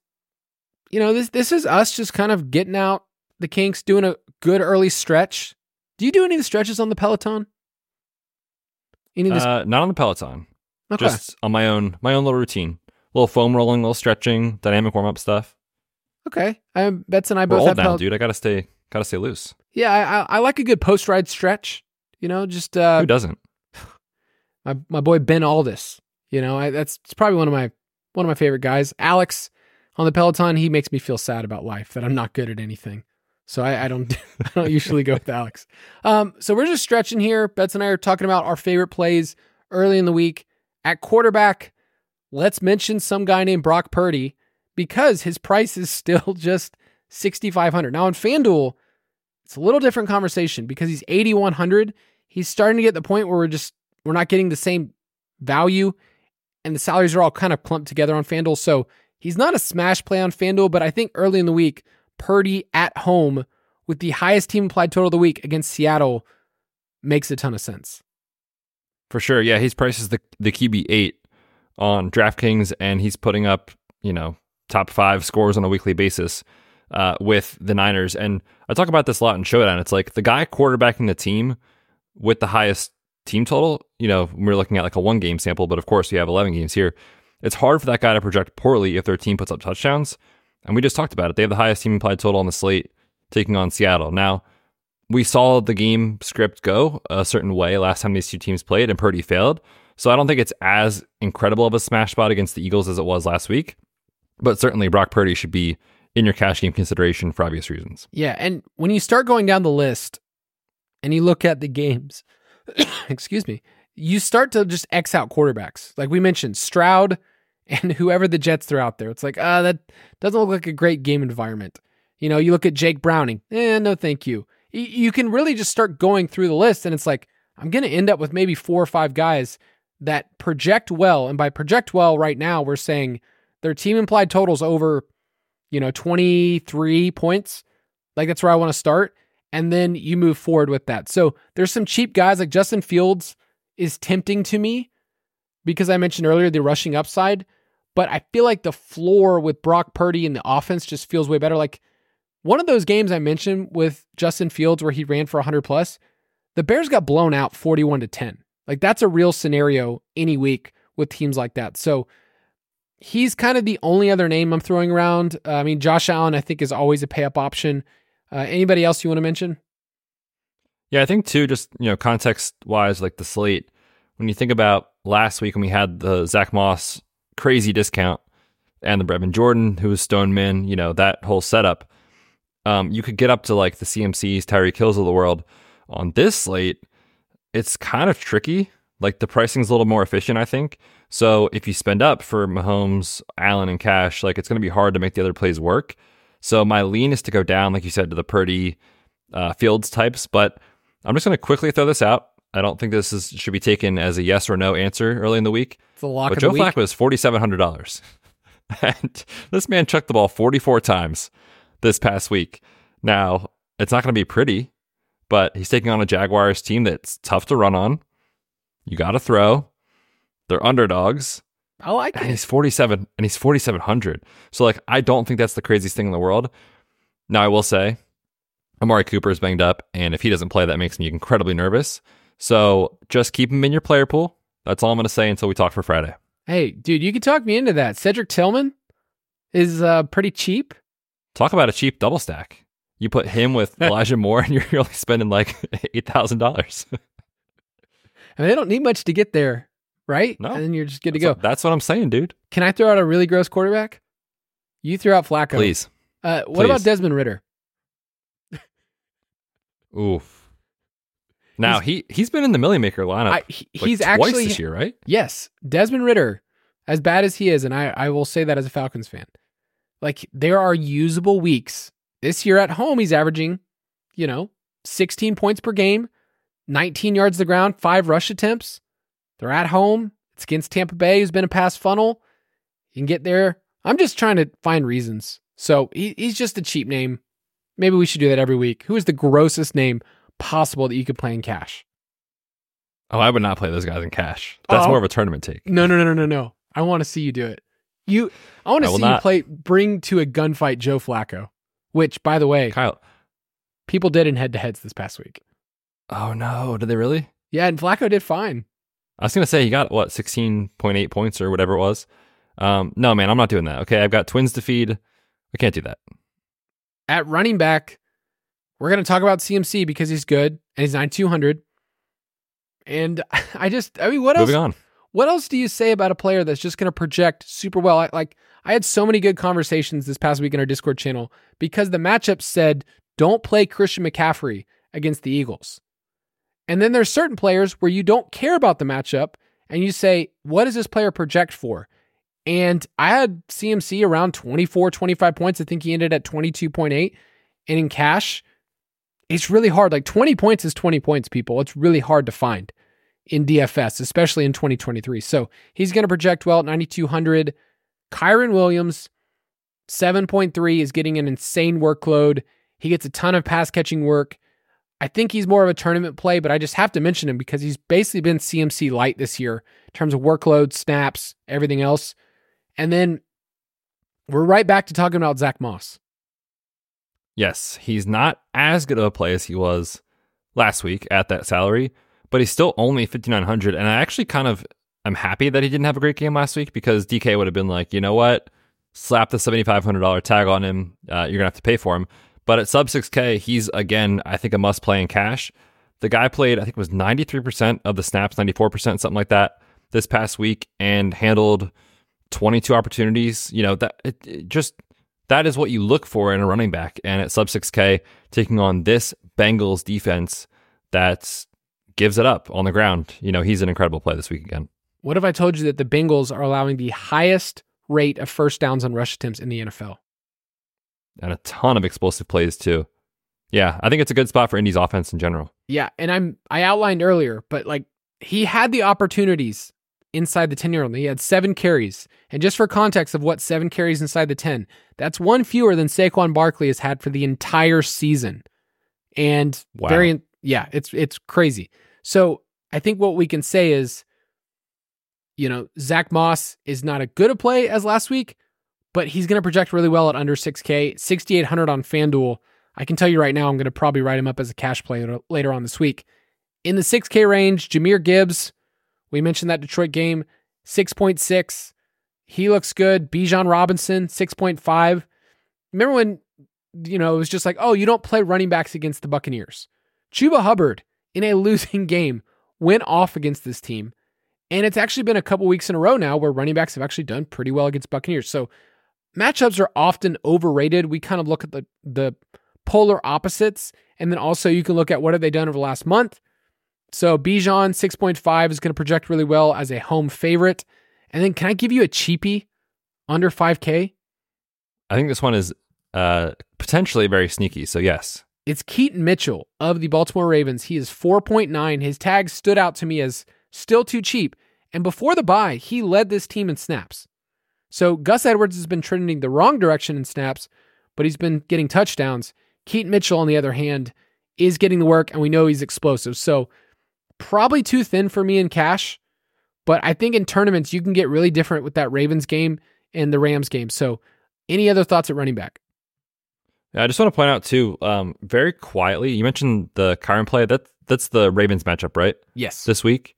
you know this this is us just kind of getting out the kinks, doing a good early stretch. Do you do any of the stretches on the Peloton? Any of this? Uh, not on the Peloton. Okay. Just on my own, my own little routine. A little foam rolling, a little stretching, dynamic warm up stuff. Okay, I Betz and I both We're have old now, dude. I gotta stay, gotta stay loose. Yeah, I, I, I like a good post ride stretch. You know, just uh, who doesn't? My my boy Ben Alldis. You know, I, that's it's probably one of my one of my favorite guys. Alex on the Peloton, he makes me feel sad about life that I'm not good at anything. So I, I don't I don't usually go with Alex. Um, so we're just stretching here. Betz and I are talking about our favorite plays early in the week. At quarterback, let's mention some guy named Brock Purdy because his price is still just 6,500. Now on FanDuel, it's a little different conversation because he's 8,100. He's starting to get the point where we're just we're not getting the same value and the salaries are all kind of clumped together on FanDuel. So he's not a smash play on FanDuel, but I think early in the week, Purdy at home with the highest team implied total of the week against Seattle makes a ton of sense. For sure. Yeah, he's as the, the QB eight on DraftKings, and he's putting up, you know, top five scores on a weekly basis uh, with the Niners. And I talk about this a lot in Showdown. It's like the guy quarterbacking the team with the highest team total, you know, we're looking at like a one game sample, but of course we have 11 games here. It's hard for that guy to project poorly if their team puts up touchdowns. And we just talked about it. They have the highest team implied total on the slate taking on Seattle. Now, we saw the game script go a certain way last time these two teams played, and Purdy failed. So I don't think it's as incredible of a smash spot against the Eagles as it was last week. But certainly, Brock Purdy should be in your cash game consideration for obvious reasons. Yeah. And when you start going down the list and you look at the games, excuse me, you start to just X out quarterbacks. Like we mentioned, Stroud and whoever the Jets throw out there. It's like, ah, uh, that doesn't look like a great game environment. You know, you look at Jake Browning, eh, no thank you. You can really just start going through the list, and it's like, I'm going to end up with maybe four or five guys that project well. And by project well, right now, we're saying their team implied totals over, you know, 23 points. Like that's where I want to start. And then you move forward with that. So there's some cheap guys like Justin Fields is tempting to me because I mentioned earlier the rushing upside. But I feel like the floor with Brock Purdy and the offense just feels way better. Like one of those games I mentioned with Justin Fields where he ran for 100 plus, the Bears got blown out 41 to 10. Like that's a real scenario any week with teams like that. So he's kind of the only other name I'm throwing around. Uh, I mean, Josh Allen, I think, is always a pay up option. Uh, anybody else you want to mention? Yeah, I think too, just, you know, context wise, like the slate, when you think about last week when we had the Zach Moss crazy discount and the Brevin Jordan, who was Stone Min, you know, that whole setup um, you could get up to like the CMCs, Tyreek Hills of the world. On this slate, it's kind of tricky. Like the pricing's a little more efficient, I think. So if you spend up for Mahomes, Allen, and Cash, like it's going to be hard to make the other plays work. So my lean is to go down, like you said, to the Purdy uh, Fields types. But I'm just going to quickly throw this out. I don't think this is should be taken as a yes or no answer early in the week. It's a lock but of Joe. Flacco is forty seven hundred dollars, and this man chucked the ball forty four times this past week. Now, it's not going to be pretty, but he's taking on a Jaguars team that's tough to run on. You got to throw. They're underdogs. I like and it. he's 47 and he's 4700. So like I don't think that's the craziest thing in the world. Now I will say Amari Cooper is banged up and if he doesn't play that makes me incredibly nervous. So just keep him in your player pool. That's all I'm going to say until we talk for Friday. Hey, dude, you can talk me into that. Cedric Tillman is uh, pretty cheap. Talk about a cheap double stack. You put him with Elijah Moore and you're only spending like $8,000. I mean, they don't need much to get there, right? No. And then you're just good to go. what- that's what I'm saying, dude. Can I throw out a really gross quarterback? You threw out Flacco. Please. Uh, what about Desmond Ridder? Oof. Now he he's been in the Milly Maker lineup. I, he- like he's twice actually this year, right? Yes, Desmond Ridder, as bad as he is, and I, I will say that as a Falcons fan, like there are usable weeks. This year at home, he's averaging, you know, 16 points per game, 19 yards to the ground, five rush attempts. They're at home. It's against Tampa Bay, who's been a pass funnel. You can get there. I'm just trying to find reasons. So he, he's just a cheap name. Maybe we should do that every week. Who is the grossest name possible that you could play in cash? Oh, I would not play those guys in cash. That's Oh. more of a tournament take. No, no, no, no, no, no. I want to see you do it. You, I want to see you play. Bring to a gunfight Joe Flacco, which, by the way, Kyle. people did in head-to-heads this past week. Oh no, did they really? Yeah, and Flacco did fine. I was gonna say he got what sixteen point eight points or whatever it was. Um, no, man, I'm not doing that. Okay, I've got twins to feed. I can't do that. At running back, we're going to talk about CMC because he's good and he's nine two hundred. And I just, I mean, what else? Moving on. What else do you say about a player that's just going to project super well? I, like I had so many good conversations this past week in our Discord channel because the matchup said don't play Christian McCaffrey against the Eagles. And then there's certain players where you don't care about the matchup and you say, what does this player project for? And I had CMC around 24, 25 points. I think he ended at 22.8. And in cash, it's really hard. Like 20 points is 20 points, people. It's really hard to find in DFS, especially in 2023. So he's going to project well at 9,200. Kyren Williams, 7.3 is getting an insane workload. He gets a ton of pass catching work. I think he's more of a tournament play, but I just have to mention him because he's basically been CMC light this year in terms of workload, snaps, everything else. And then we're right back to talking about Zach Moss. Yes, he's not as good of a play as he was last week at that salary, but he's still only 5,900. And I actually kind of am happy that he didn't have a great game last week because DK would have been like, you know what? Slap the $7,500 tag on him. Uh, you're going to have to pay for him. But at sub 6K, he's again, I think, a must play in cash. The guy played, I think it was 93% of the snaps, 94%, something like that, this past week, and handled 22 opportunities. You know, that it, it just that is what you look for in a running back. And at sub 6K, taking on this Bengals defense that gives it up on the ground, you know, he's an incredible play this week again. What if I told you that the Bengals are allowing the highest rate of first downs on rush attempts in the NFL? And a ton of explosive plays too. Yeah, I think it's a good spot for Indy's offense in general. Yeah, and I'm I outlined earlier, but like he had the opportunities inside the 10 year old. He had seven carries. And just for context of what seven carries inside the 10, that's one fewer than Saquon Barkley has had for the entire season. And wow. very yeah, it's it's crazy. So I think what we can say is, you know, Zach Moss is not a good a play as last week, but he's going to project really well at under 6K, 6,800 on FanDuel. I can tell you right now, I'm going to probably write him up as a cash play later on this week. In the 6K range, Jahmyr Gibbs, we mentioned that Detroit game, 6.6. He looks good. Bijan Robinson, 6.5. Remember when, you know, it was just like, oh, you don't play running backs against the Buccaneers. Chuba Hubbard, in a losing game, went off against this team. And it's actually been a couple weeks in a row now where running backs have actually done pretty well against Buccaneers. So matchups are often overrated. We kind of look at the the polar opposites, and then also you can look at what have they done over the last month. So Bijan 6.5 is going to project really well as a home favorite. And then can I give you a cheapie under 5K? I think this one is uh, potentially very sneaky. So yes. It's Keaton Mitchell of the Baltimore Ravens. He is 4.9. His tag stood out to me as still too cheap. And before the bye, he led this team in snaps. So Gus Edwards has been trending the wrong direction in snaps, but he's been getting touchdowns. Keaton Mitchell, on the other hand, is getting the work, and we know he's explosive. So probably too thin for me in cash, but I think in tournaments you can get really different with that Ravens game and the Rams game. So any other thoughts at running back? Yeah, I just want to point out too, um, very quietly, you mentioned the current play. That that's the Ravens matchup, right? Yes. This week.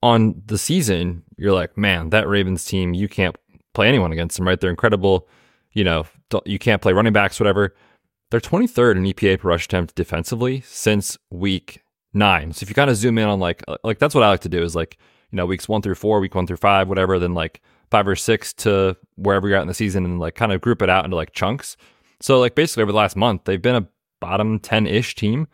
On the season, you're like, man, that Ravens team, you can't play anyone against them, right? They're incredible. You know, you can't play running backs, whatever. They're 23rd in EPA per rush attempt defensively since week nine. So if you kind of zoom in on like, uh, like that's what I like to do is like, you know, weeks one through four, week one through five, whatever, then like five or six to wherever you're at in the season and like kind of group it out into like chunks. So like basically over the last month, they've been a bottom 10 ish team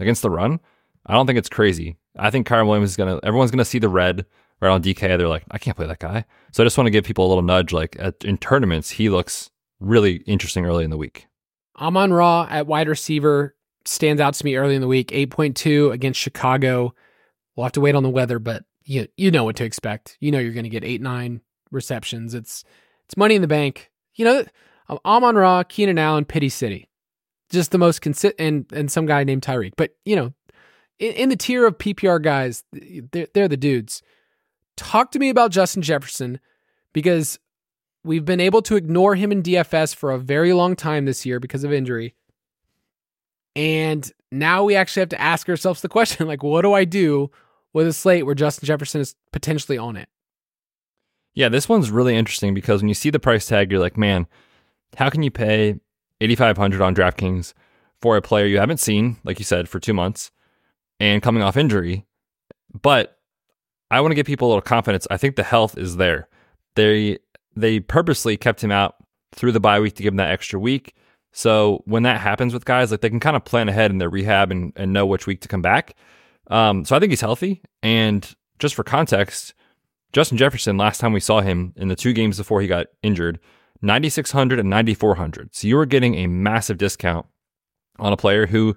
against the run. I don't think it's crazy. I think Kyren Williams is going to, everyone's going to see the red right on DK, they're like, I can't play that guy. So I just want to give people a little nudge. Like at, in tournaments, he looks really interesting early in the week. Amon Ra at wide receiver stands out to me early in the week. 8.2 against Chicago. We'll have to wait on the weather, but you you know what to expect. You know you're going to get eight nine receptions. It's it's money in the bank. You know, Amon Ra, Keenan Allen, Pity City, just the most and and some guy named Tyreek. But you know, in, in the tier of PPR guys, they're, they're the dudes talk to me about Justin Jefferson because we've been able to ignore him in DFS for a very long time this year because of injury. And now we actually have to ask ourselves the question like, what do I do with a slate where Justin Jefferson is potentially on it? Yeah, this one's really interesting because when you see the price tag, you're like, man, how can you pay 8500 on DraftKings for a player you haven't seen, like you said, for two months and coming off injury? But I want to give people a little confidence. I think the health is there. They they purposely kept him out through the bye week to give him that extra week. So when that happens with guys, like they can kind of plan ahead in their rehab and, and know which week to come back. Um, so I think he's healthy. And just for context, Justin Jefferson, last time we saw him in the two games before he got injured, 9,600 and 9,400. So you were getting a massive discount on a player who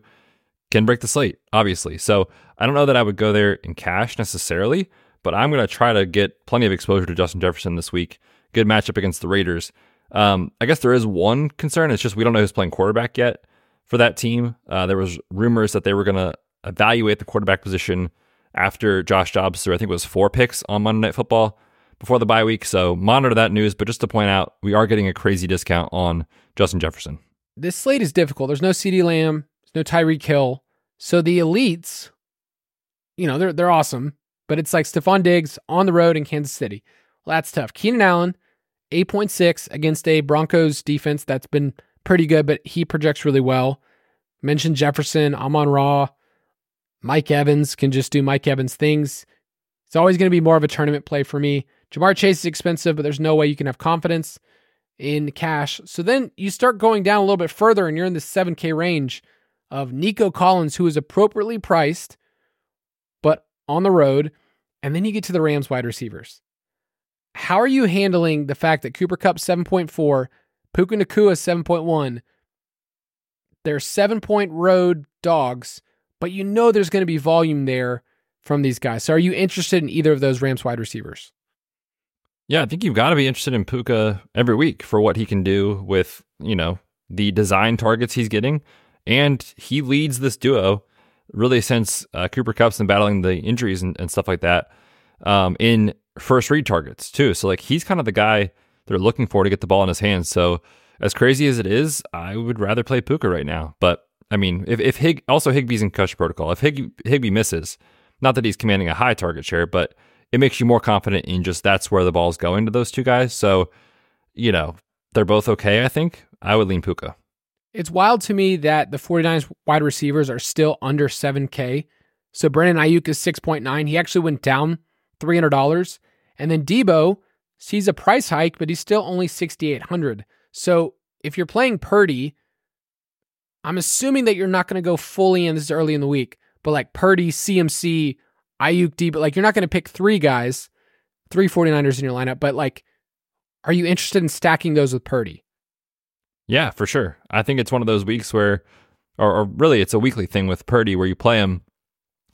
can break the slate, obviously. So I don't know that I would go there in cash necessarily, but I'm going to try to get plenty of exposure to Justin Jefferson this week. Good matchup against the Raiders. Um, I guess there is one concern. It's just we don't know who's playing quarterback yet for that team. Uh, there was rumors that they were going to evaluate the quarterback position after Josh Dobbs threw, I think it was four picks on Monday Night Football before the bye week. So monitor that news. But just to point out, we are getting a crazy discount on Justin Jefferson. This slate is difficult. There's no CeeDee Lamb, there's no Tyreek Hill. So the elites, you know, they're they're awesome, but it's like Stefon Diggs on the road in Kansas City. Well, that's tough. Keenan Allen, 8.6 against a Broncos defense that's been pretty good, but he projects really well. Mentioned Jefferson, Amon Ra, Mike Evans can just do Mike Evans things. It's always going to be more of a tournament play for me. Ja'Marr Chase is expensive, but there's no way you can have confidence in cash. So then you start going down a little bit further and you're in the 7K range of Nico Collins, who is appropriately priced, but on the road. And then you get to the Rams wide receivers. How are you handling the fact that Cooper Kupp 7.4, Puka Nacua 7.1? They're seven point road dogs, but you know there's going to be volume there from these guys. So are you interested in either of those Rams wide receivers? Yeah, I think you've got to be interested in Puka every week for what he can do with, you know, the design targets he's getting. And he leads this duo really since uh, Cooper Kupp's been battling the injuries and, and stuff like that um, in first read targets too. So like he's kind of the guy they're looking for to get the ball in his hands. So as crazy as it is, I would rather play Puka right now. But I mean, if, if Hig also Higbee's in concussion protocol, if Hig, Higbee misses, not that he's commanding a high target share, but it makes you more confident in just that's where the ball's going to those two guys. So, you know, they're both okay, I think. I would lean Puka. It's wild to me that the 49ers wide receivers are still under 7K. So Brandon Aiyuk is 6.9. He actually went down $300. And then Deebo sees a price hike, but he's still only 6,800. So if you're playing Purdy, I'm assuming that you're not going to go fully in this is early in the week, but like Purdy, CMC, Aiyuk, Deebo, like you're not going to pick three guys, three 49ers in your lineup, but like, are you interested in stacking those with Purdy? Yeah, for sure. I think it's one of those weeks where, or, or really, it's a weekly thing with Purdy where you play him.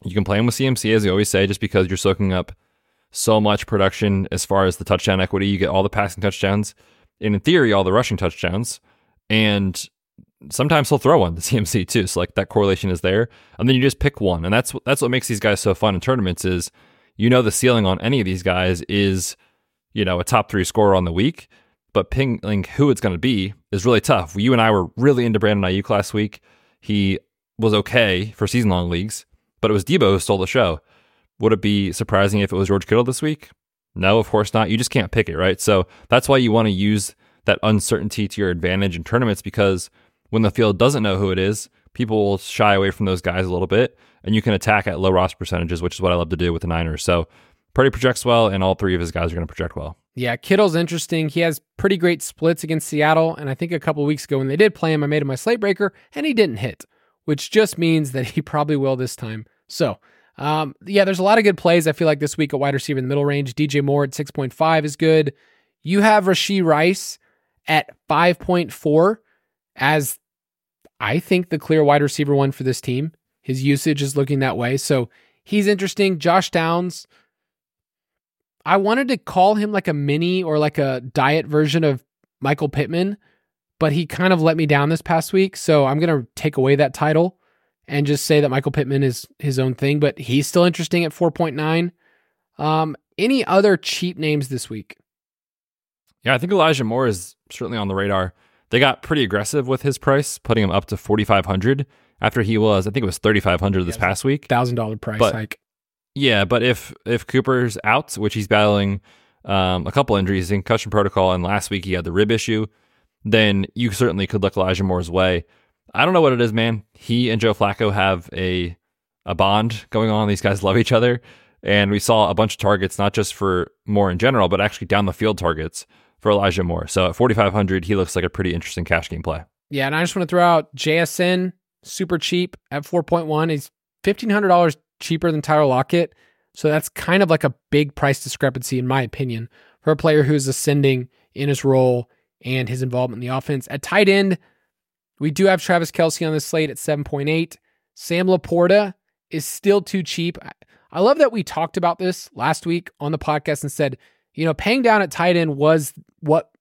You can play him with CMC, as you always say, just because you're soaking up so much production as far as the touchdown equity. You get all the passing touchdowns, and in theory, all the rushing touchdowns. And sometimes he'll throw one to CMC too. So like that correlation is there, and then you just pick one, and that's that's what makes these guys so fun in tournaments. Is you know the ceiling on any of these guys is you know a top three scorer on the week, but picking who it's going to be is really tough. You and I were really into Brandon Aiyuk last week. He was okay for season long leagues, but it was Deebo who stole the show. Would it be surprising if it was George Kittle this week? No, of course not. You just can't pick it, right? So that's why you want to use that uncertainty to your advantage in tournaments because when the field doesn't know who it is, people will shy away from those guys a little bit, and you can attack at low roster percentages, which is what I love to do with the Niners. So Purdy projects well, and all three of his guys are going to project well. Yeah, Kittle's interesting. He has pretty great splits against Seattle, and I think a couple weeks ago when they did play him, I made him my slate breaker, and he didn't hit, which just means that he probably will this time. So, um, yeah, there's a lot of good plays. I feel like this week at wide receiver in the middle range, DJ Moore at 6.5 is good. You have Rashee Rice at 5.4 as I think the clear wide receiver one for this team. His usage is looking that way. So he's interesting. Josh Downs, I wanted to call him like a mini or like a diet version of Michael Pittman, but he kind of let me down this past week. So I'm going to take away that title and just say that Michael Pittman is his own thing, but he's still interesting at 4.9. Um, any other cheap names this week? Yeah, I think Elijah Moore is certainly on the radar. They got pretty aggressive with his price, putting him up to 4500 after he was, I think it was 3500 this past week. $1,000 price But- hike. Yeah, but if if Cooper's out, which he's battling um, a couple injuries in concussion protocol, and last week he had the rib issue, then you certainly could look Elijah Moore's way. I don't know what it is, man. He and Joe Flacco have a a bond going on. These guys love each other, and we saw a bunch of targets, not just for Moore in general, but actually down the field targets for Elijah Moore. So at 4,500, he looks like a pretty interesting cash game play. Yeah, and I just want to throw out JSN, super cheap at 4.1. He's $1,500 cheaper than Tyler Lockett. So that's kind of like a big price discrepancy, in my opinion, for a player who's ascending in his role and his involvement in the offense. At tight end, we do have Travis Kelce on the slate at 7.8. Sam LaPorta is still too cheap. I- love that we talked about this last week on the podcast and said, you know, paying down at tight end was what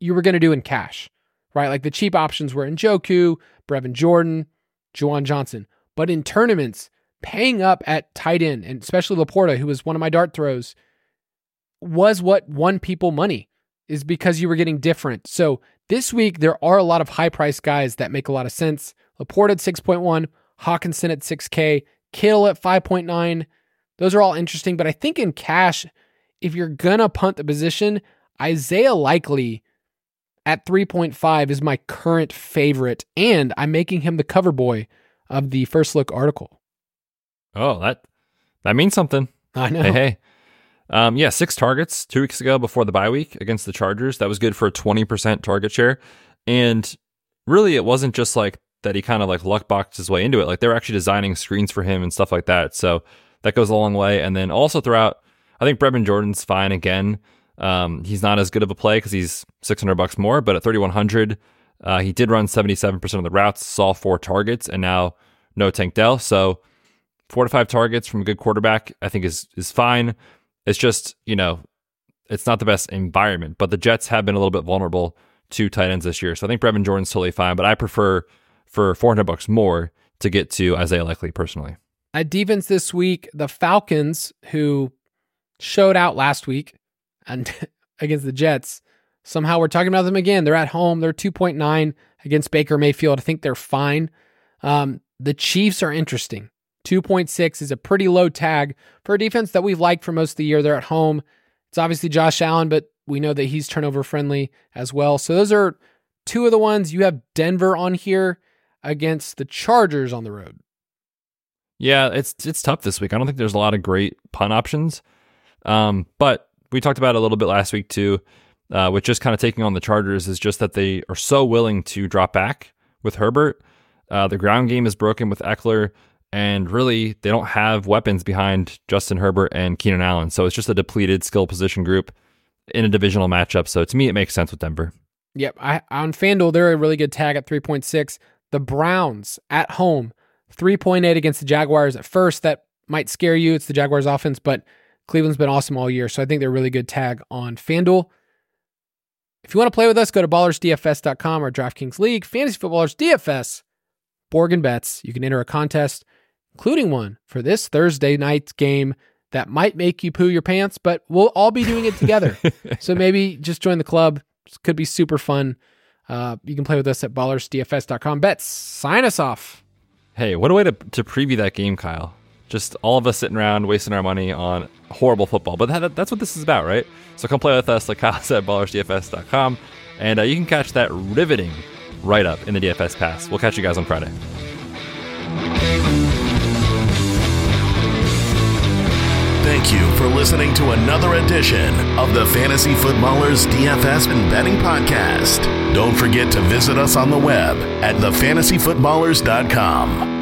you were going to do in cash, right? Like the cheap options were Njoku, Brevin Jordan, Juwan Johnson. But in tournaments, paying up at tight end, and especially LaPorta, who was one of my dart throws, was what won people money, is because you were getting different. So this week, there are a lot of high price guys that make a lot of sense. LaPorta at 6.1, Hockenson at 6K, Kittle at 5.9. Those are all interesting, but I think in cash, if you're gonna punt the position, Isaiah Likely at 3.5 is my current favorite, and I'm making him the cover boy of the first look article. Oh, that that means something. I know. Hey, hey. Um, yeah, six targets two weeks ago before the bye week against the Chargers. That was good for a 20% target share. And really, it wasn't just like that he kind of like luck boxed his way into it. Like they were actually designing screens for him and stuff like that. So that goes a long way. And then also throughout, I think Brevin Jordan's fine again. Um, he's not as good of a play because he's 600 bucks more, but at 3,100, uh, he did run 77% of the routes, saw four targets, and now no Tank Dell. So four to five targets from a good quarterback, I think is is fine. It's just, you know, it's not the best environment, but the Jets have been a little bit vulnerable to tight ends this year. So I think Brevin Jordan's totally fine, but I prefer for 400 bucks more to get to Isaiah Likely personally. At defense this week, the Falcons, who showed out last week and against the Jets, somehow we're talking about them again. They're at home. They're 2.9 against Baker Mayfield. I think they're fine. Um, the Chiefs are interesting. 2.6 is a pretty low tag for a defense that we've liked for most of the year. They're at home. It's obviously Josh Allen, but we know that he's turnover friendly as well. So those are two of the ones. You have Denver on here against the Chargers on the road. Yeah, it's it's tough this week. I don't think there's a lot of great punt options. Um, but we talked about a little bit last week too, uh, with just kind of taking on the Chargers is just that they are so willing to drop back with Herbert. Uh, the ground game is broken with Ekeler, and really they don't have weapons behind Justin Herbert and Keenan Allen. So it's just a depleted skill position group in a divisional matchup. So to me, it makes sense with Denver. Yep. I, on FanDuel, they're a really good tag at 3.6. The Browns at home, 3.8 against the Jaguars. At first, that might scare you. It's the Jaguars offense, but Cleveland's been awesome all year. So I think they're a really good tag on FanDuel. If you want to play with us, go to ballersdfs.com or DraftKings League, Fantasy Footballers DFS, Borgen Betz. You can enter a contest, including one for this Thursday night game that might make you poo your pants, but we'll all be doing it together. so maybe just join the club. This could be super fun. Uh, you can play with us at ballersdfs.com. Betz, sign us off. Hey, what a way to, to preview that game, Kyle. Just all of us sitting around wasting our money on horrible football. But that, that's what this is about, right? So come play with us, like Kyle said, ballersdfs.com. And uh, you can catch that riveting write up in the DFS pass. We'll catch you guys on Friday. Thank you for listening to another edition of the Fantasy Footballers DFS and Betting Podcast. Don't forget to visit us on the web at thefantasyfootballers.com.